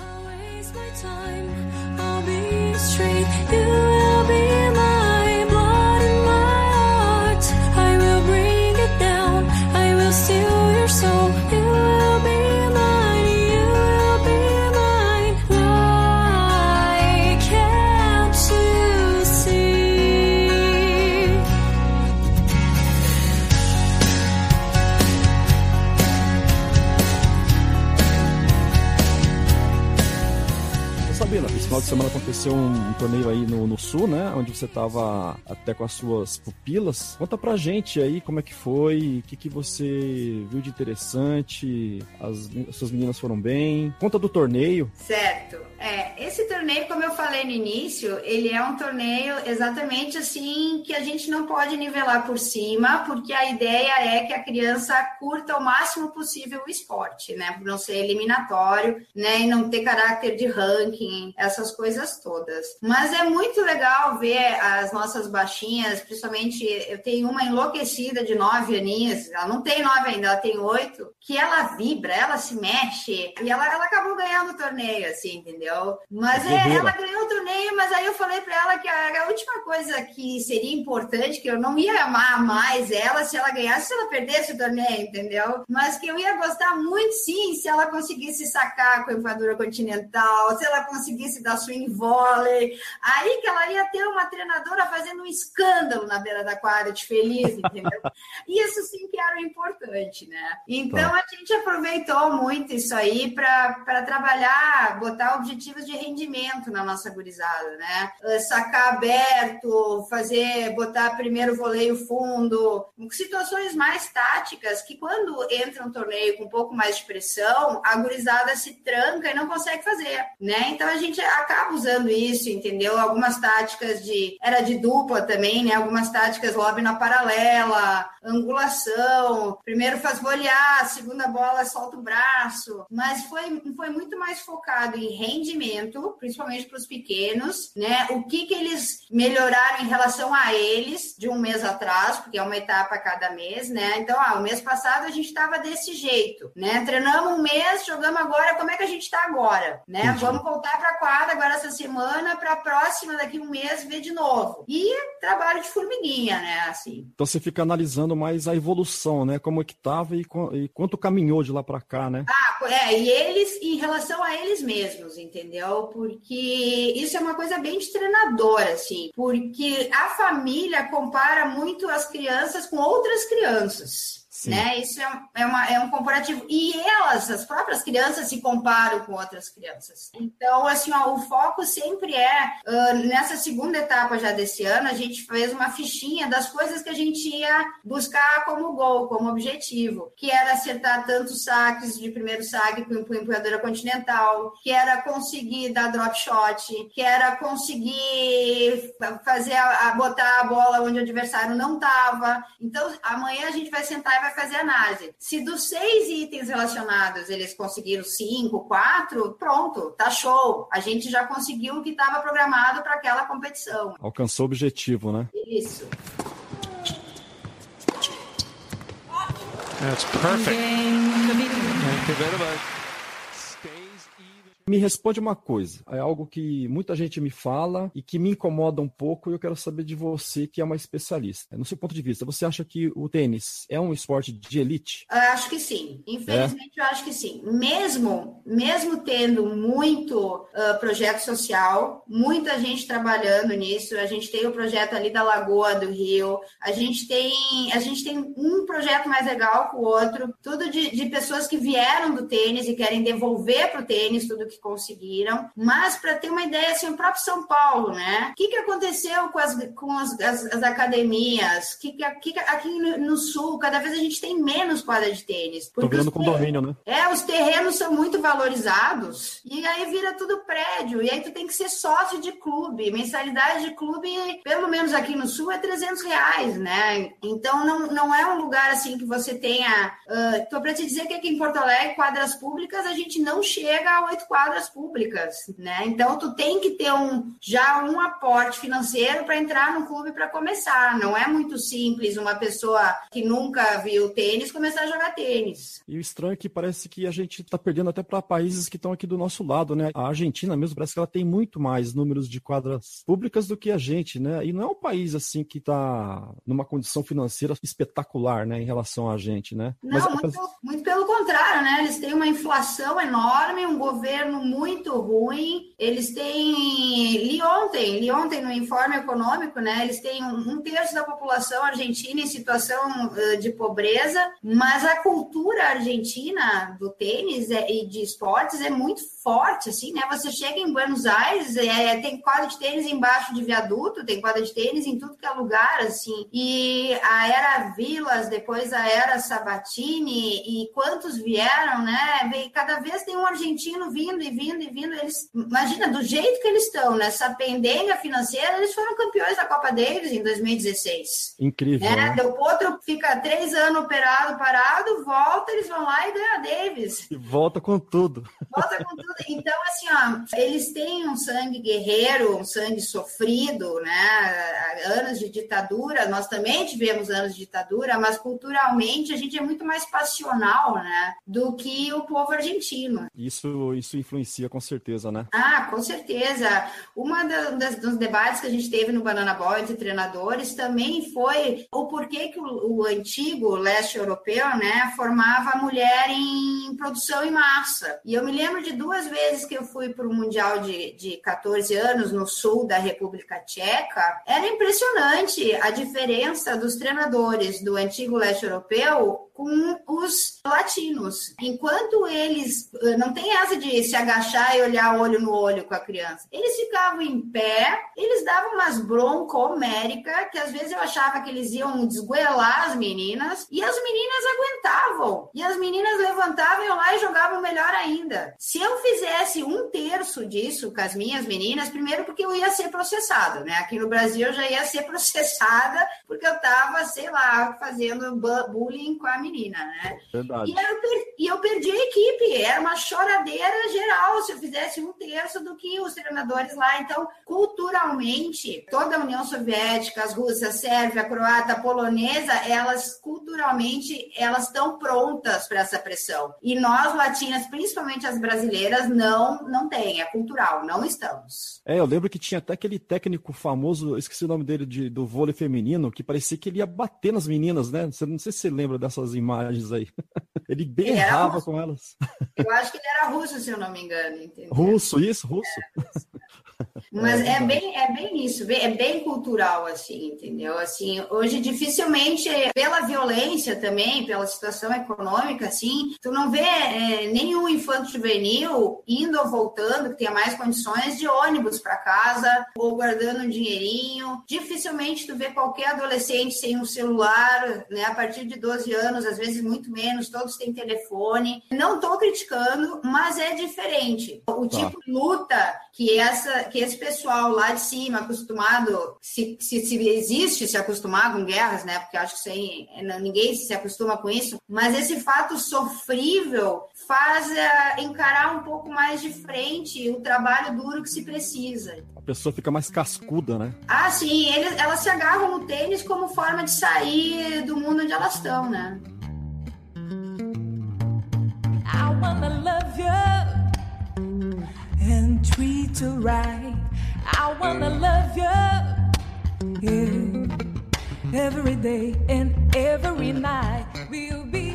I'll waste my time. I'll be straight. You final de semana aconteceu um, torneio aí no, no sul, né? Onde você tava até com as suas pupilas. Conta pra gente aí como é que foi, o que, que você viu de interessante, as, as suas meninas foram bem. Conta do torneio. Certo. É, esse torneio, como eu falei no início, ele é um torneio exatamente assim que a gente não pode nivelar por cima, porque a ideia é que a criança curta o máximo possível o esporte, né? Por não ser eliminatório, né? E não ter caráter de ranking, essas coisas todas. Mas é muito legal ver as nossas baixinhas, principalmente eu tenho uma enlouquecida de nove aninhos, ela não tem nove ainda, ela tem oito, que ela vibra, ela se mexe, e ela, ela acabou ganhando o torneio, assim, entendeu? Mas é, ela ganhou o torneio, mas aí eu falei pra ela que a, a última coisa que seria importante, que eu não ia amar mais ela se ela ganhasse, se ela perdesse o torneio, entendeu? Mas que eu ia gostar muito, sim, se ela conseguisse sacar com a enquadura continental, se ela conseguisse dar swing volley. Aí que ela ia ter uma treinadora fazendo um escândalo na beira da quadra de feliz, entendeu? Isso sim que era o importante, né? Então a gente aproveitou muito isso aí para trabalhar, botar objetivos de rendimento na nossa gurizada, né? Eh, Sacar aberto, fazer, botar primeiro voleio fundo, situações mais táticas que quando entra um torneio com um pouco mais de pressão, a gurizada se tranca e não consegue fazer, né? Então a gente acaba usando isso, entendeu? Algumas táticas de era de dupla também, né? Algumas táticas lobby na paralela, angulação, primeiro faz volear, segunda bola solta o braço, mas foi, foi muito mais focado em rendimento, principalmente para os pequenos, né? O que que eles melhoraram em relação a eles de um mês atrás, porque é uma etapa a cada mês, né? Então, ah, o mês passado a gente estava desse jeito, né? Treinamos um mês, jogamos agora, como é que a gente está agora, né? Entendi. Vamos voltar para a quadra agora essa semana, para próxima daqui um mês ver de novo. E trabalho de formiguinha, né? Assim. Então você fica analisando mais a evolução, né? Como é que tava e, e quanto caminhou de lá pra cá, né? Ah, é, e eles em relação a eles mesmos, entendeu? Porque isso é uma coisa bem de treinador, assim, porque a família compara muito as crianças com outras crianças. Sim. Né? Isso é, é, uma, é um comparativo. E elas, as próprias crianças, se comparam com outras crianças. Então, assim, ó, o foco sempre é, ah, nessa segunda etapa já desse ano, a gente fez uma fichinha das coisas que a gente ia buscar como gol, como objetivo, que era acertar tantos saques de primeiro saque com empunhadora continental, que era conseguir dar drop shot, que era conseguir fazer a, a- botar a bola onde o adversário não estava. Então, amanhã a gente vai sentar e vai fazer análise. Se dos seis itens relacionados eles conseguiram cinco, quatro, pronto, tá show. A gente já conseguiu o que estava programado para aquela competição. Alcançou o objetivo, né? Isso. That's perfect. And Kvitova stays even. Me responde uma coisa, é algo que muita gente me fala e que me incomoda um pouco e eu quero saber de você, que é uma especialista. No seu ponto de vista, você acha que o tênis é um esporte de elite? Acho que sim. Infelizmente, eu acho que sim. Mesmo, mesmo tendo muito ah, projeto social, muita gente trabalhando nisso. A gente tem o projeto ali da Lagoa do Rio. A gente tem, a gente tem um projeto mais legal que o outro. Tudo de, de pessoas que vieram do tênis e querem devolver para o tênis tudo que conseguiram. Mas para ter uma ideia, assim, o próprio São Paulo, né? O que, que aconteceu com as, com as, as, as academias? Que, que, que, aqui no, no sul, cada vez a gente tem menos quadra de tênis. Porque virando condomínio, né? é, os terrenos são muito valorizados e aí vira tudo prédio. E aí tu tem que ser sócio de clube. Mensalidade de clube, pelo menos aqui no sul, é 300 reais, né? Então não, não é um lugar assim que você tenha. Uh, tô para te dizer que aqui em Porto Alegre, quadras públicas, a gente não chega a oito quadras públicas, né? Então tu tem que ter um já um aporte financeiro para entrar no clube para começar. Não é muito simples uma pessoa que nunca viu tênis começar a jogar tênis. E o estranho é que parece que a gente tá perdendo até para países que estão aqui do nosso lado, né? A Argentina mesmo parece que ela tem muito mais números de quadras públicas do que a gente, né? E não é um país assim que tá numa condição financeira espetacular, né, em relação a gente, né? Não, muito, muito pelo contrário, né? Eles têm uma inflação enorme, um governo muito ruim. Eles têm. Li ontem, li ontem no informe econômico, né? Eles têm um, terço da população argentina em situação de pobreza, mas a cultura argentina do tênis é- e de esportes é muito forte, assim, né? Você chega em Buenos Aires, é, tem quadra de tênis embaixo de viaduto, tem quadra de tênis em tudo que é lugar, assim. E a era Vilas, depois a era Sabatini, e quantos vieram, né? Cada vez tem um argentino vindo e vindo e vindo. Eles, imagina, do jeito que eles estão, nessa pendenga financeira, eles foram campeões da Copa Davis em 2016. Incrível, Né? né? O outro fica três anos operado, parado, volta, eles vão lá e ganham a Davis. E volta com tudo. Volta com tudo. Então, assim, ó, eles têm um sangue guerreiro, um sangue sofrido, né? Anos de ditadura, nós também tivemos anos de ditadura, mas culturalmente a gente é muito mais passional, né? Do que o povo argentino. Isso, isso influencia com certeza, né? Ah, com certeza. Uma da- das, dos debates que a gente teve no Banana Ball entre treinadores também foi o porquê que o, o antigo leste europeu, né, formava a mulher em produção em massa. E eu me lembro de duas vezes que eu fui para o Mundial de, de 14 anos no sul da República Tcheca. Era impressionante a diferença dos treinadores do antigo leste europeu com os latinos. Enquanto eles eh, não tem essa de se agachar e olhar olho no olho com a criança, eles ficavam em pé, eles davam umas bronca homérica, que às vezes eu achava que eles iam desgoelar as meninas, e as meninas aguentavam. E as meninas levantavam, iam lá e jogavam melhor ainda. Se eu fizesse um terço disso com as minhas meninas, primeiro porque eu ia ser processada, né? Aqui no Brasil eu já ia ser [laughs] processada porque eu tava, sei lá, fazendo bu- bullying com a menina, né? Verdade. E eu, per- e eu perdi a equipe, era uma choradeira geral se eu fizesse um terço do que os treinadores lá. Então, culturalmente, toda a União Soviética, as russas, a Sérvia, a croata, polonesa, elas culturalmente elas estão prontas para essa pressão. E nós latinas, principalmente as brasileiras, não não tem, é cultural, não estamos. É, eu lembro que tinha até aquele técnico famoso, esqueci o nome dele, de, do vôlei feminino, que parecia que ele ia bater nas meninas, né? Não sei se você lembra dessas imagens aí. [laughs] Ele Ele berrava russo. com elas. Eu acho que ele era russo, se eu não me engano, entendeu? Russo, isso, russo. Mas É, é, bem, é bem isso, é bem cultural, assim, entendeu? Assim, hoje dificilmente, pela violência também, pela situação econômica, assim, tu não vê é, nenhum infanto juvenil indo ou voltando, que tenha mais condições, de ônibus para casa, ou guardando um dinheirinho. Dificilmente tu vê qualquer adolescente sem um celular, né? A partir de 12 anos, às vezes muito menos, todos têm telefone. Não estou criticando, mas é diferente. O Tá. tipo de luta que essa que esse pessoal lá de cima acostumado se, se, se existe se acostumar com guerras né porque acho que isso aí não- ninguém se acostuma com isso mas esse fato sofrível faz é, encarar um pouco mais de frente o trabalho duro que se precisa A pessoa fica mais cascuda, né? ah sim eles, elas se agarram no tênis como forma de sair do mundo onde elas estão né I wanna love and treat you right. I wanna love you, yeah. Every day and every night we'll be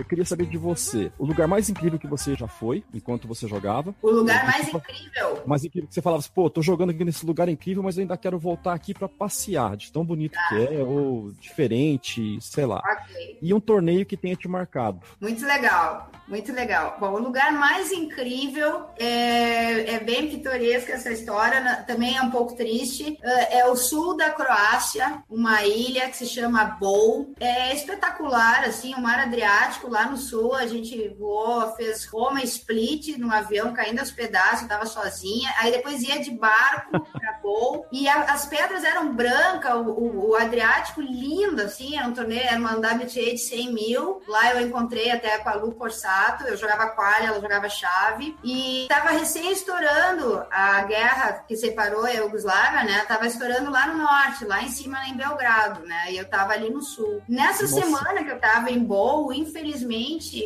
Eu queria saber de você, o lugar mais incrível que você já foi, enquanto você jogava. o lugar mais incrível Mais incrível que você falava assim, pô, tô jogando aqui nesse lugar incrível, mas eu ainda quero voltar aqui pra passear, de tão bonito que é, ou diferente, sei lá. ok E um torneio que tenha te marcado. Muito legal, muito legal. Bom, o lugar mais incrível é, é bem pitoresca essa história, também é um pouco triste. É, é o sul da Croácia, uma ilha que se chama Bol. É espetacular, assim, o mar Adriático lá no sul. A gente voou, fez Roma Split no avião, caindo aos pedaços, tava sozinha. Aí depois ia de barco [laughs] para Bol. E a- as pedras eram brancas, o, o- o Adriático lindo, assim, era um torneio, era uma WTA de 100 mil. Lá eu encontrei até com a Lu Corsato, eu jogava qualha, ela jogava chave. E tava recém estourando a guerra que separou a Iugoslávia, né? Tava estourando lá no norte, lá em cima, em Belgrado, né? E eu tava ali no sul. Nessa Nossa. semana que eu tava em Bol, infelizmente,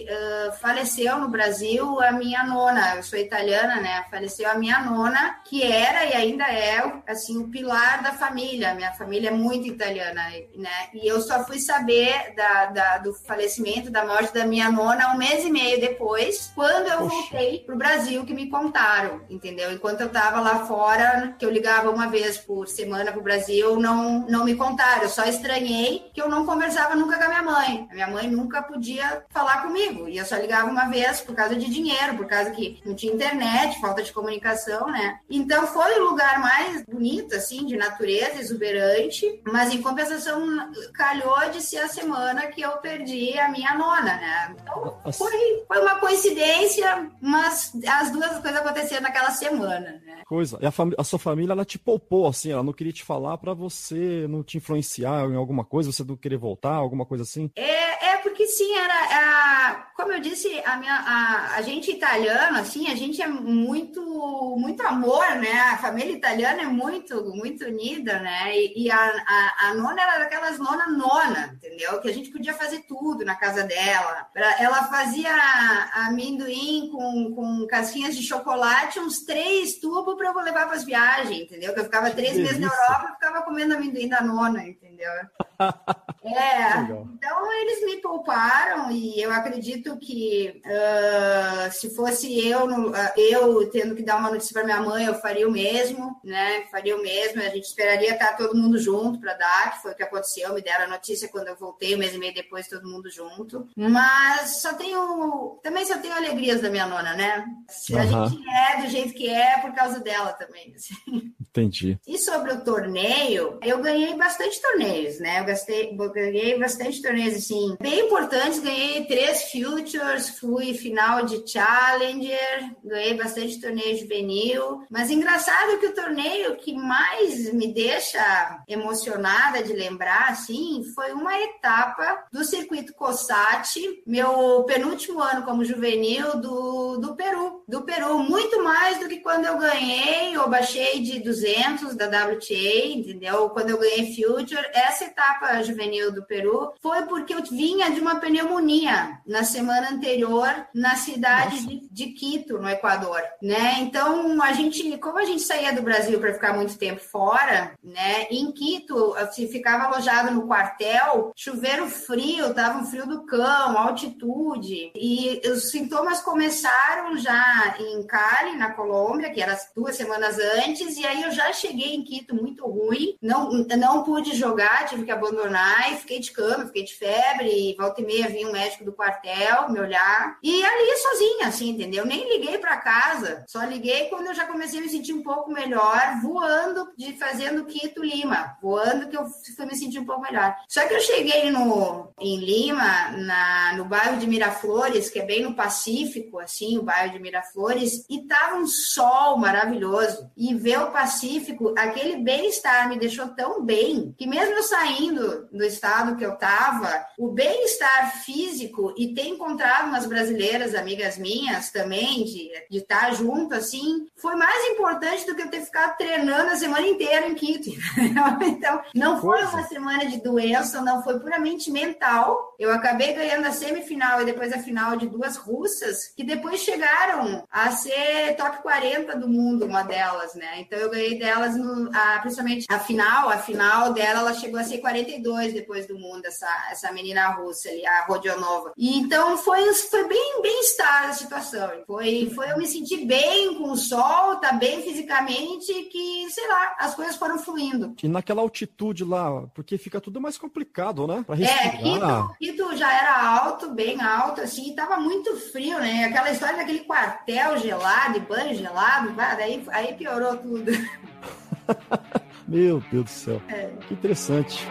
ah, faleceu no Brasil a minha nona. Eu sou italiana, né? Faleceu a minha nona, que era e ainda é, assim, o pilar da família. Minha família é muito italiana, né? E eu só fui saber da, da- do falecimento, da morte da minha nona um mês e meio depois, quando eu Poxa. voltei pro Brasil, que me contaram, entendeu? Enquanto eu tava lá fora, que eu ligava uma vez por semana pro Brasil, não, não me contaram. Eu só estranhei que eu não conversava nunca com a minha mãe. A minha mãe nunca podia falar comigo. E eu só ligava uma vez por causa de dinheiro, por causa que não tinha internet, falta de comunicação, né? Então foi o lugar mais bonito, assim, de natureza, exuberante. Mas em compensação, calhou de ser a semana que eu perdi a minha nona, né? Então foi, foi uma coincidência, mas as duas coisas aconteceram naquela semana, né? Coisa. E a, a sua família, ela te poupou, assim, ela não queria te falar pra você não te influenciar em alguma coisa, você não querer voltar, alguma coisa assim. É, é porque sim, era, a- como eu disse, a, minha, a, a gente italiano, assim, a gente é muito, muito amor, né? A família italiana é muito, muito unida, né? E, e a, a, a nona era daquelas nona nona, entendeu? Que a gente podia fazer tudo na casa dela. Ela fazia amendoim com, com casquinhas de chocolate, uns três tubos para eu levar para as viagens, entendeu? Que eu ficava três meses na. Europa e ficava comendo amendoim da nona, entendeu? [laughs] É, Legal. então eles me pouparam e eu acredito que ah, se fosse eu, ah, eu tendo que dar uma notícia para minha mãe, eu faria o mesmo, né? Faria o mesmo. A gente esperaria estar todo mundo junto para dar, que foi o que aconteceu. Me deram a notícia quando eu voltei, um mês e meio depois, todo mundo junto. Mas só tenho, também só tenho alegrias da minha nona, né? Se a gente é do jeito que é, é por causa dela também. assim. Entendi. E sobre o torneio, eu ganhei bastante torneios, né? Eu gastei, ganhei bastante torneios, assim, bem importantes. Ganhei três Futures, fui final de Challenger, ganhei bastante torneio juvenil. Mas engraçado que o torneio que mais me deixa emocionada de lembrar, assim, foi uma etapa do circuito Cossati, meu penúltimo ano como juvenil do, do Peru. Do Peru, muito mais do que quando eu ganhei ou baixei de 200 da WTA, entendeu? Quando eu ganhei Future, essa etapa juvenil do Peru foi porque eu vinha de uma pneumonia na semana anterior na cidade de, de Quito, no Equador, né? Então, a gente, como a gente saía do Brasil para ficar muito tempo fora, né? Em Quito, se ficava alojado no quartel, chuveiro frio, tava um frio do cão, altitude, e os sintomas começaram já em Cali, na Colômbia, que era duas semanas antes, e aí eu já cheguei em Quito muito ruim, não, não pude jogar, tive que abandonar fiquei de cama, fiquei de febre, e volta e meia vinha um médico do quartel me olhar, e ali sozinha, assim, entendeu? Nem liguei para casa, só liguei quando eu já comecei a me sentir um pouco melhor, voando, de fazendo Quito Lima, voando que eu fui me sentir um pouco melhor. Só que eu cheguei no, em Lima, na, no bairro de Miraflores, que é bem no Pacífico, assim, o bairro de Miraflores, e tava um sol maravilhoso. E ver o Pacífico, aquele bem-estar me deixou tão bem, que mesmo saindo do estado que eu tava, o bem-estar físico e ter encontrado umas brasileiras, amigas minhas também, de de estar junto, assim, foi mais importante do que eu ter ficado treinando a semana inteira em Quito. [laughs] Então, não foi uma semana de doença, não foi puramente mental. Eu acabei ganhando a semifinal e depois a final de duas russas, que depois chegaram a ser top 40 do mundo, uma delas, né? Então eu ganhei delas, no, a, principalmente a final, a final dela, ela chegou a ser 42 depois do mundo, essa, essa menina russa ali, a Rodionova. E então foi, foi bem bem-estar a situação. Foi, foi eu me sentir bem com o sol, tá bem fisicamente, que, sei lá, as coisas foram fluindo. E naquela altitude lá, porque fica tudo mais complicado, né? Pra É, respirar. Quito, Quito já era alto, bem alto, assim, e tava muito frio, né? Aquela história daquele quartel gelado e banho gelado, daí aí piorou tudo. [laughs] Meu Deus do céu. É. Que interessante.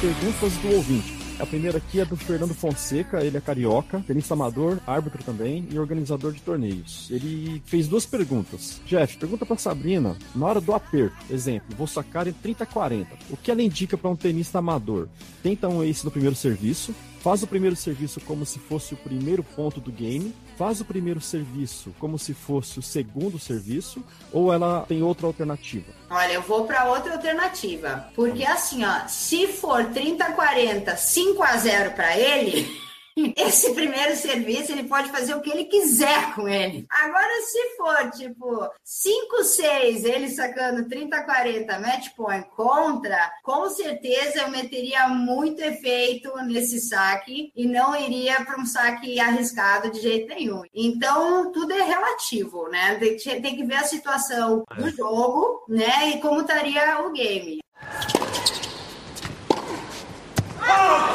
Perguntas do ouvinte. A primeira aqui é do Fernando Fonseca, ele é carioca, tenista amador, árbitro também e organizador de torneios. Ele fez duas perguntas. Jeff, pergunta pra Sabrina, na hora do aperto, exemplo, vou sacar em 30 40. O que ela indica para um tenista amador? Tenta um ace no primeiro serviço, faz o primeiro serviço como se fosse o primeiro ponto do game, faz o primeiro serviço como se fosse o segundo serviço, ou ela tem outra alternativa? Olha, eu vou para outra alternativa. Porque assim, ó, se for 30 40, 5 a 0 para ele, [laughs] esse primeiro serviço ele pode fazer o que ele quiser com ele. Agora, se for tipo 5 6, ele sacando 30 40, match point contra, com certeza eu meteria muito efeito nesse saque e não iria para um saque arriscado de jeito nenhum. Então, tudo é relativo, né? Tem que, tem que ver a situação do jogo, né? E como estaria o game.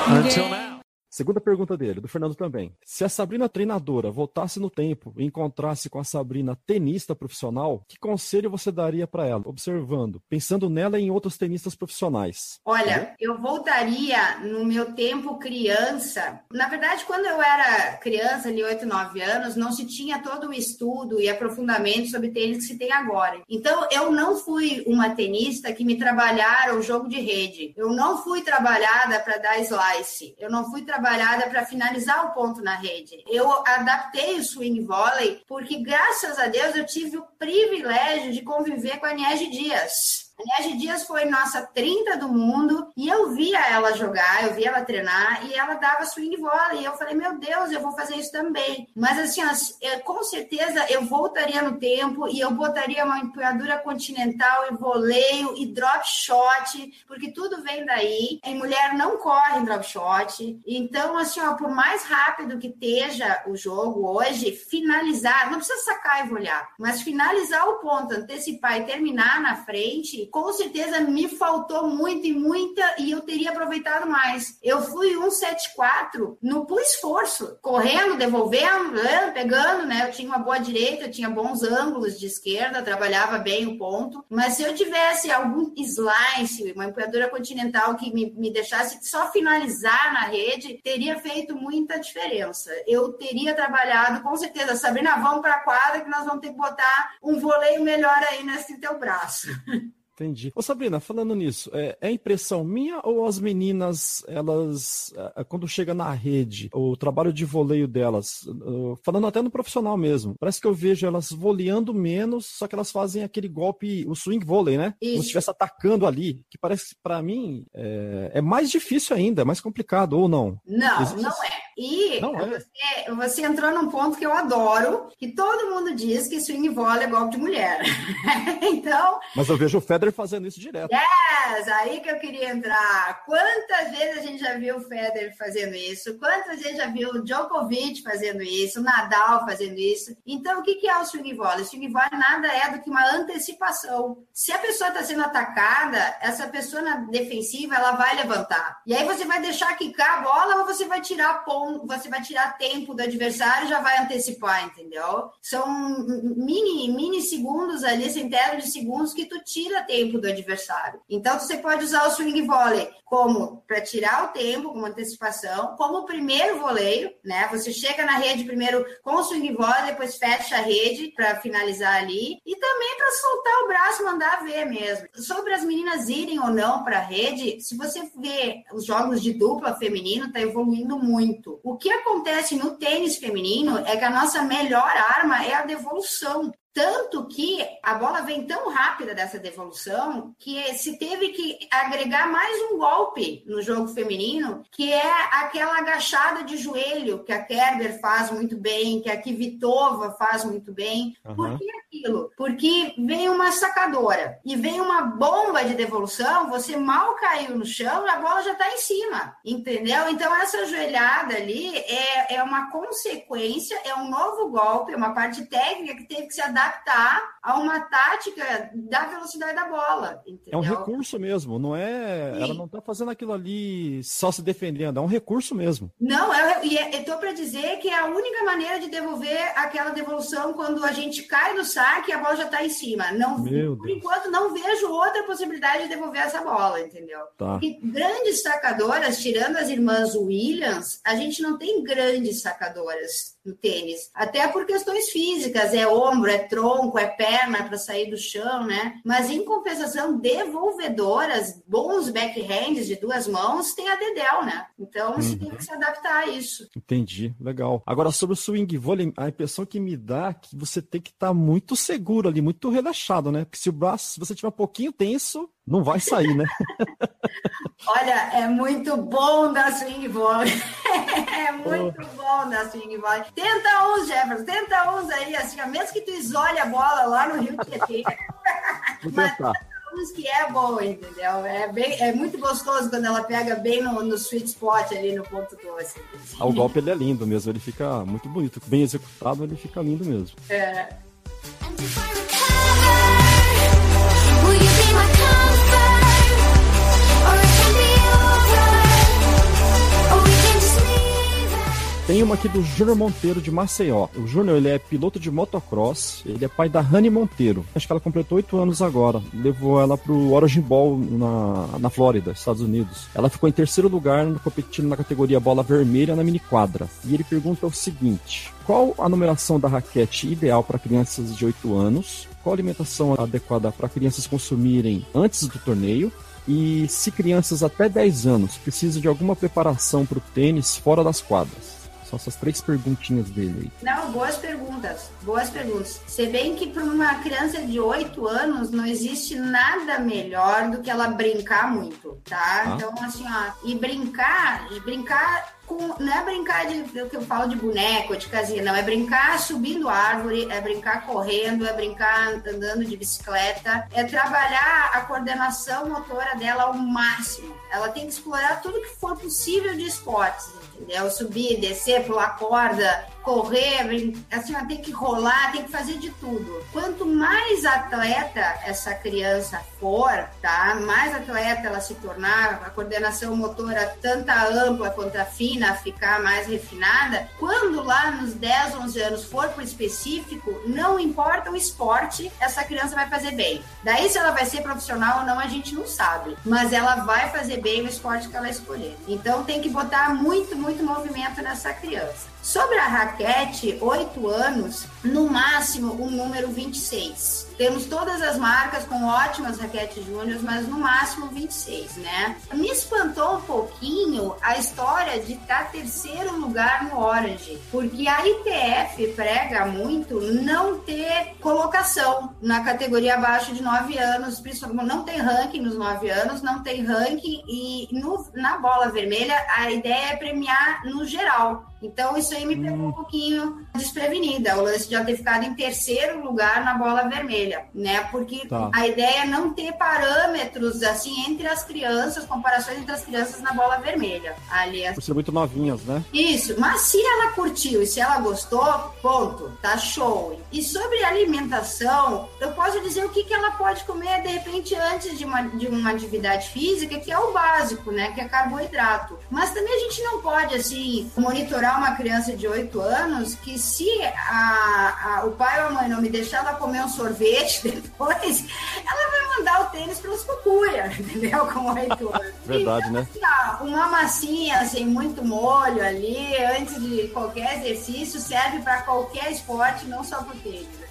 Until now. Segunda pergunta dele, do Fernando também. Se a Sabrina treinadora voltasse no tempo e encontrasse com a Sabrina tenista profissional, que conselho você daria para ela, observando, pensando nela e em outros tenistas profissionais? Olha, eu voltaria no meu tempo criança. Na verdade, quando eu era criança, ali 8, 9 anos, não se tinha todo o estudo e aprofundamento sobre tênis que se tem agora. Então, eu não fui uma tenista que me trabalharam o jogo de rede. Eu não fui trabalhada para dar slice. Eu não fui trabalhada para finalizar o ponto na rede. Eu adaptei o swing volley porque, graças a Deus, eu tive o privilégio de conviver com a Niege Dias. A Niege Dias foi nossa 30 do mundo e eu via ela jogar, eu via ela treinar e ela dava swing volley. E eu falei, meu Deus, eu vou fazer isso também. Mas assim, as- eu- com certeza eu voltaria no tempo e eu botaria uma empunhadura continental e voleio e drop shot, porque tudo vem daí. E mulher não corre em drop shot. Então, assim, ó, por mais rápido que esteja o jogo hoje, finalizar, não precisa sacar e olhar, mas finalizar o ponto, antecipar e terminar na frente, com certeza me faltou muito e muita e eu teria aproveitado mais. Eu fui 174 no por esforço, correndo, devolvendo, eh, pegando, né? Eu tinha uma boa direita, eu tinha bons ângulos de esquerda, trabalhava bem o ponto, mas se eu tivesse algum slice, uma empunhadura continental que me, me deixasse só finalizar na rede, teria feito muita diferença. Eu teria trabalhado, com certeza, Sabrina, vamos para a quadra que nós vamos ter que botar um voleio melhor aí nesse teu braço. [laughs] Entendi. Ô Sabrina, falando nisso, é, é impressão minha ou as meninas, elas, é, quando chega na rede, o trabalho de voleio delas, uh, falando até no profissional mesmo, parece que eu vejo elas voleando menos, só que elas fazem aquele golpe, o swing volley, né? Como Isso. se estivesse atacando ali, que parece, pra mim, é, é mais difícil ainda, é mais complicado, ou não? Não, Existe- não é. E Não é? Você, você entrou num ponto que eu adoro, que todo mundo diz que swing volley é golpe de mulher. [laughs] então, Mas eu vejo o Federer fazendo isso direto. Yes, aí que eu queria entrar. Quantas vezes a gente já viu o Federer fazendo isso? Quantas vezes já viu o Djokovic fazendo isso? O Nadal fazendo isso? Então, o que é o swing volley? O swing volley nada é do que uma antecipação. Se a pessoa está sendo atacada, essa pessoa na defensiva, ela vai levantar. E aí você vai deixar quicar a bola ou você vai tirar ponto, você vai tirar tempo do adversário e já vai antecipar, entendeu? São mini, mini segundos ali, centenas de segundos que tu tira tempo do adversário. Então você pode usar o swing volley como para tirar o tempo, como antecipação, como o primeiro voleio, né? Você chega na rede primeiro com o swing volley, depois fecha a rede para finalizar ali e também para soltar o braço, mandar ver mesmo. Sobre as meninas irem ou não para a rede, se você vê os jogos de dupla feminino, tá evoluindo muito. O que acontece no tênis feminino é que a nossa melhor arma é a devolução. Tanto que a bola vem tão rápida dessa devolução que se teve que agregar mais um golpe no jogo feminino, que é aquela agachada de joelho que a Kerber faz muito bem, que a Kvitova faz muito bem. Aham. Por que aquilo? Porque vem uma sacadora e vem uma bomba de devolução, você mal caiu no chão, a bola já está em cima, entendeu? Então essa joelhada ali é, é uma consequência, é um novo golpe, é uma parte técnica que teve que se adaptar a uma tática da velocidade da bola, É entendeu? um recurso mesmo, não é. Sim. Ela não tá fazendo aquilo ali só se defendendo, é um recurso mesmo. Não, eu, e é- eu tô para dizer que é a única maneira de devolver aquela devolução quando a gente cai no saque e a bola já está em cima. Não, Meu por Deus. enquanto, não vejo outra possibilidade de devolver essa bola, entendeu? Tá. Porque grandes sacadoras, tirando as irmãs Williams, a gente não tem grandes sacadoras no tênis. Até por questões físicas, é ombro, é tronco, é perna para sair do chão, né? Mas em compensação, devolvedoras, bons backhands de duas mãos, tem a Dedel, né? Então você tem que se adaptar a isso. Entendi, legal. Agora, sobre o swing vôlei, a impressão que me dá é que você tem que estar muito seguro ali, muito relaxado, né? Porque se o braço, se você tiver um pouquinho tenso, não vai sair, né? [laughs] Olha, é muito bom dar swing volley. [laughs] é muito bom dar swing volley. Tenta uns, Jefferson, tenta uns aí, assim, ó, mesmo que tu isole a bola lá no Rio Tietê. [laughs] Vou Mas tentar. uns que é bom, entendeu? É, bem, é muito gostoso quando ela pega bem no, no sweet spot ali no ponto doce. Ah, o golpe ele é lindo mesmo, ele fica muito bonito. Bem executado, ele fica lindo mesmo. É. uma aqui do Júnior Monteiro de Maceió. O Júnior ele é piloto de motocross, ele é pai da Rani Monteiro. Acho que ela completou oito anos agora. Levou ela pro Origin Ball na, na Flórida, Estados Unidos. Ela ficou em terceiro lugar competindo na categoria bola vermelha na mini quadra. E ele pergunta o seguinte: qual a numeração da raquete ideal para crianças de 8 anos? Qual a alimentação adequada para crianças consumirem antes do torneio? E se crianças até 10 anos precisam de alguma preparação para o tênis fora das quadras? São essas três perguntinhas dele aí. Não, boas perguntas, boas perguntas. Se bem que para uma criança de 8 anos não existe nada melhor do que ela brincar muito, tá? Ah. Então, assim, ó, e brincar, e brincar com, não é brincar de do que eu falo de boneco, de casinha, não, é brincar subindo árvore, é brincar correndo, é brincar andando de bicicleta, é trabalhar a coordenação motora dela ao máximo. Ela tem que explorar tudo que for possível de esportes, entendeu? Subir, descer, pular corda, correr, assim, tem que rolar, tem que fazer de tudo. Quanto mais atleta essa criança for, tá? Mais atleta ela se tornar, a coordenação motora tanto a ampla quanto a fina ficar mais refinada, quando lá nos 10, 11 anos for pro específico, não importa o esporte, essa criança vai fazer bem. Daí se ela vai ser profissional ou não, a gente não sabe, mas ela vai fazer bem no esporte que ela escolher. Então tem que botar muito, muito movimento nessa criança. Sobre a raquete, 8 anos, no máximo um número 26. Temos todas as marcas com ótimas raquetes júniores, mas no máximo 26, né? Me espantou um pouquinho a história de estar terceiro lugar no Orange, porque a ITF prega muito não ter colocação na categoria abaixo de 9 anos, principalmente não tem ranking nos 9 anos, não tem ranking e no- na bola vermelha a ideia é premiar no geral. Então isso aí me pegou um pouquinho desprevenida, o lance de já ter ficado em terceiro lugar na bola vermelha, né? Porque Tá. a ideia é não ter parâmetros assim entre as crianças, comparações entre as crianças na bola vermelha. Ali Por ser muito novinhas, né? isso, mas se ela curtiu e se ela gostou, ponto, tá show. E sobre alimentação, eu posso dizer o que, que ela pode comer de repente antes de uma, de uma atividade física, que é o básico, né? Que é carboidrato. Mas também a gente não pode, assim, monitorar uma criança de 8 anos que se a, a- o pai ou a mãe não me deixar ela comer um sorvete depois, ela vai mandar o tênis para os cucuia, [laughs] entendeu? Com 8 anos. [laughs] Verdade, né? Assim, ó, uma massinha sem muito molho ali, antes de qualquer exercício, serve para qualquer esporte, não só para o tênis.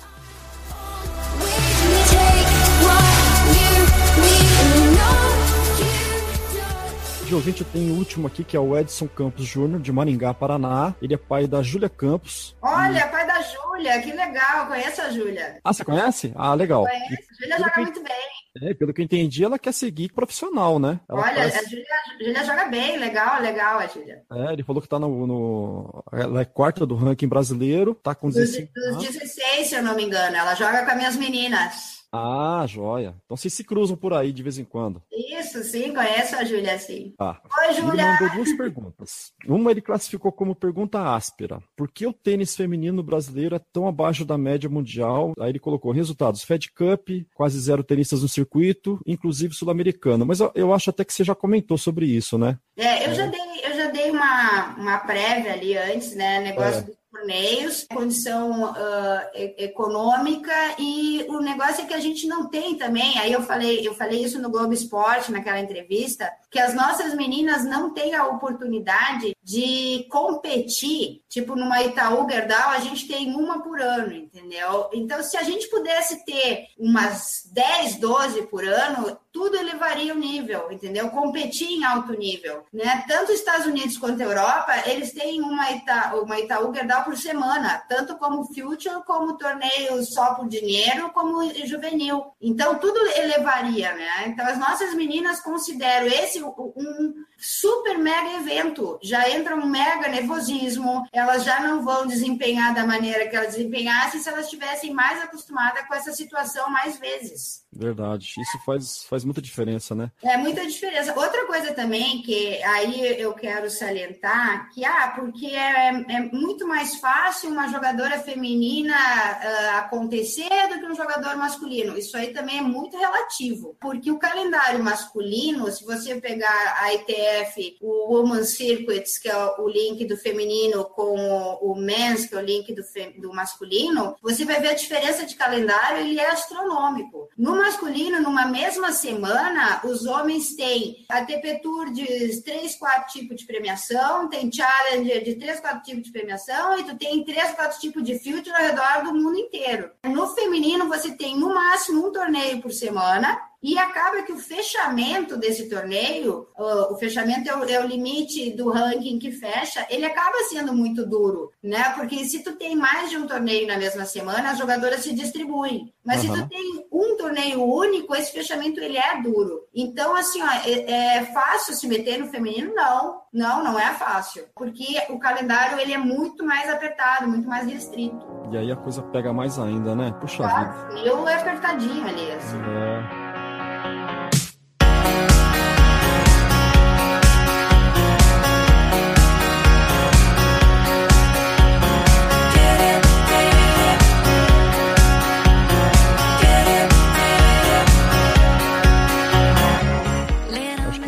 De ouvinte, eu tenho o último aqui, que é o Edson Campos Júnior, de Maringá, Paraná. Ele é pai da Júlia Campos. Olha, pai da Júlia, que legal, conheço a Júlia. Ah, você conhece? Ah, legal. Conheço, a Júlia joga muito bem. É, pelo que eu entendi, ela quer seguir profissional, né? Ela Olha, parece- a Júlia, a Júlia joga bem, legal, legal a Júlia. É, ele falou que tá no, no- Ela é quarta do ranking brasileiro, tá com Dos, 16 dos anos. 16, se eu não me engano, ela joga com as minhas meninas. Ah, joia. Então vocês se cruzam por aí de vez em quando. Isso, sim, conheço a Júlia, sim. Tá. Oi, Júlia. mandou duas perguntas. Uma ele classificou como pergunta áspera. Por que o tênis feminino brasileiro é tão abaixo da média mundial? Aí ele colocou resultados: Fed Cup, quase zero tenistas no circuito, inclusive sul-americano. Mas eu, eu acho até que você já comentou sobre isso, né? É, eu já dei, eu já dei uma, uma prévia ali antes, né? Negócio É. dos torneios, condição ah, e- econômica e o negócio é que a gente não tem também. Aí eu falei, eu falei isso no Globo Esporte naquela entrevista, que as nossas meninas não têm a oportunidade de competir, tipo numa Itaú Gerdau, a gente tem uma por ano, entendeu? Então, se a gente pudesse ter umas 10, 12 por ano, tudo elevaria o nível, entendeu? Competir em alto nível, né? Tanto os Estados Unidos quanto a Europa, eles têm uma, Ita, uma Itaú Gerdau por semana, tanto como Future, como torneio só por dinheiro, como juvenil. Então, tudo elevaria, né? Então, as nossas meninas consideram esse um super mega evento. Já entra um mega nervosismo, elas já não vão desempenhar da maneira que elas desempenhassem se elas estivessem mais acostumadas com essa situação mais vezes. Verdade. Isso faz, faz muita diferença, né? É muita diferença. Outra coisa também que aí eu quero salientar, que ah, porque é, é muito mais fácil uma jogadora feminina ah, acontecer do que um jogador masculino. Isso aí também é muito relativo, porque o calendário masculino, se você pegar a ITF O Woman Circuits, que é o link do feminino, com o, o Men's, que é o link do, do masculino, você vai ver a diferença de calendário, ele é astronômico. No masculino, numa mesma semana, os homens têm a TP Tour de 3, 4 tipos de premiação, tem Challenger de 3, 4 tipos de premiação, e tu tem 3, 4 tipos de filtro ao redor do mundo inteiro. No feminino, você tem no máximo um torneio por semana, e acaba que o fechamento desse torneio, o fechamento é o, é o limite do ranking que fecha, ele acaba sendo muito duro, né? Porque se tu tem mais de um torneio na mesma semana, as jogadoras se distribuem. Mas se Aham. tu tem um torneio único, esse fechamento ele é duro. Então, assim, ó, é, é fácil se meter no feminino? Não, não, não é fácil. Porque o calendário ele é muito mais apertado, muito mais restrito. E aí a coisa pega mais ainda, né? Puxa vida. Eu é apertadinho ali, assim. É.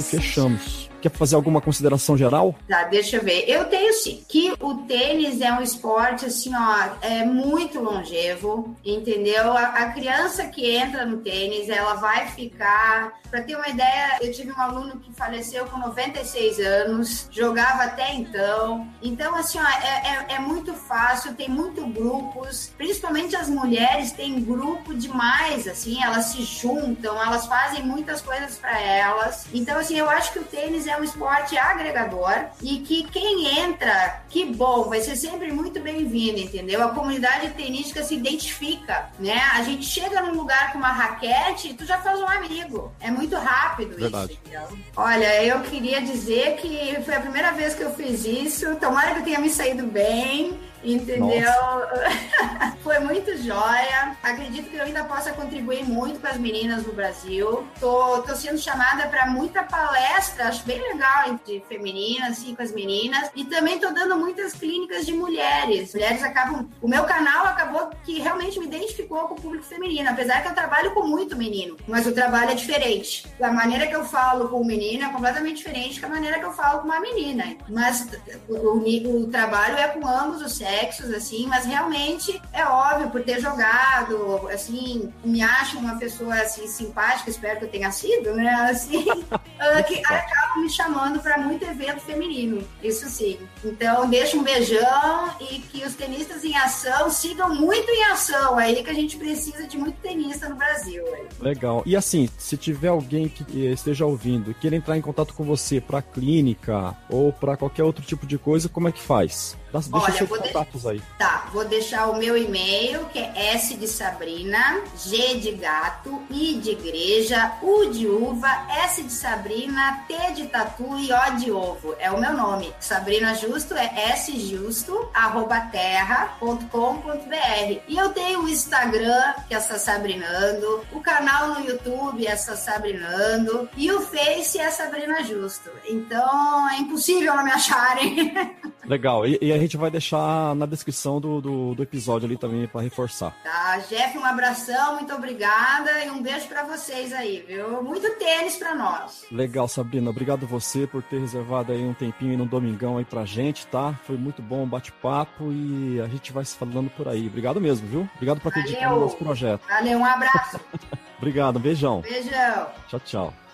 fechamos. Quer fazer alguma consideração geral? Tá, deixa eu ver. Eu tenho sim. Que o tênis é um esporte, assim, ó, é muito longevo, entendeu? A, a criança que entra no tênis, ela vai ficar. Pra ter uma ideia, eu tive um aluno que faleceu com 96 anos, jogava até então. Então, assim, ó, é, é, é muito fácil, tem muito grupos, principalmente as mulheres têm grupo demais, assim, elas se juntam, elas fazem muitas coisas para elas. Então, assim, eu acho que o tênis é um esporte agregador e que quem entra, que bom, vai ser sempre muito bem-vindo, entendeu? A comunidade tenística se identifica, né? A gente chega num lugar com uma raquete e tu já faz um amigo. É muito rápido Verdade. isso. Olha, eu queria dizer que foi a primeira vez que eu fiz isso. Tomara que eu tenha me saído bem. Entendeu? [laughs] Foi muito joia. Acredito que eu ainda possa contribuir muito com as meninas no Brasil. Tô, tô sendo chamada para muita palestra, acho bem legal de femininas, assim, com as meninas. E também tô dando muitas clínicas de mulheres. Mulheres acabam. O meu canal acabou que realmente me identificou com o público feminino, apesar que eu trabalho com muito menino, mas o trabalho é diferente. A maneira que eu falo com o menino é completamente diferente da maneira que eu falo com uma menina. Mas o, o- o trabalho é com ambos os sexos, assim, mas realmente é óbvio, por ter jogado, assim, me acho uma pessoa assim simpática, espero que eu tenha sido, né? Assim, [laughs] que acabam me chamando para muito evento feminino, isso sim. Então, deixa um beijão e que os tenistas em ação sigam muito em ação aí, que a gente precisa de muito tenista no Brasil. aí. Legal. E assim, se tiver alguém que esteja ouvindo e queira entrar em contato com você para clínica ou para qualquer outro tipo de coisa, como é que faz? Deixa Olha, seus vou de- contatos aí. Tá, vou deixar o meu e-mail, que é S de Sabrina, G de gato, I de igreja, U de uva, S de Sabrina, T de tatu e O de ovo. É o meu nome. Sabrina Justo é sjusto, arroba terra.com.br. E eu tenho o Instagram, que é Sassabrinando, o canal no YouTube é Sassabrinando e o Face é Sabrina Justo. Então é impossível não me acharem. [laughs] Legal. E, e a gente vai deixar na descrição do, do, do episódio ali também para reforçar. Tá, Jeff, um abração, muito obrigada e um beijo pra vocês aí, viu? Muito tênis pra nós. Legal, Sabrina. Obrigado você por ter reservado aí um tempinho aí no domingão aí pra gente, tá? Foi muito bom o bate-papo e a gente vai se falando por aí. Obrigado mesmo, viu? Obrigado por acreditar no nosso projeto. Valeu, um abraço. [laughs] Obrigado, um beijão. Beijão. Tchau, tchau.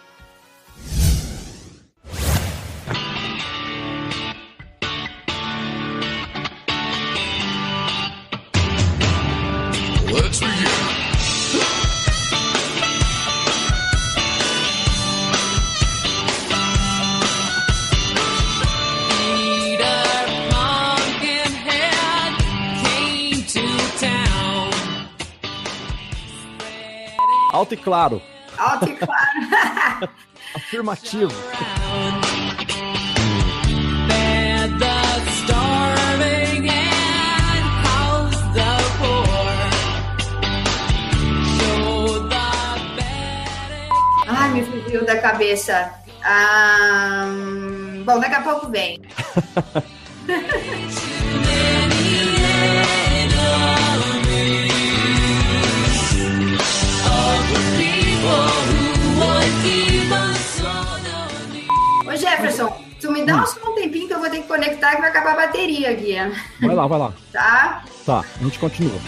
Alto e claro. Alto e claro. [laughs] Afirmativo. Ai, me fugiu da cabeça. Ah, bom, daqui a pouco vem. [laughs] Jefferson, me dá só um tempinho que eu vou ter que conectar que vai acabar a bateria aqui, Vai lá, vai lá. [laughs] tá? Tá, a gente continua.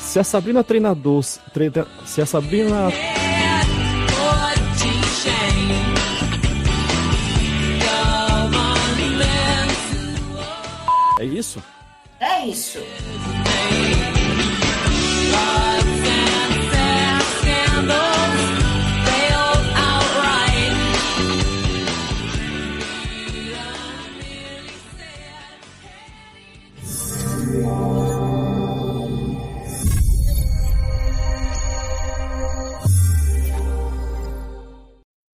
Se a Sabrina treinador, treina, se a Sabrina É isso? É isso.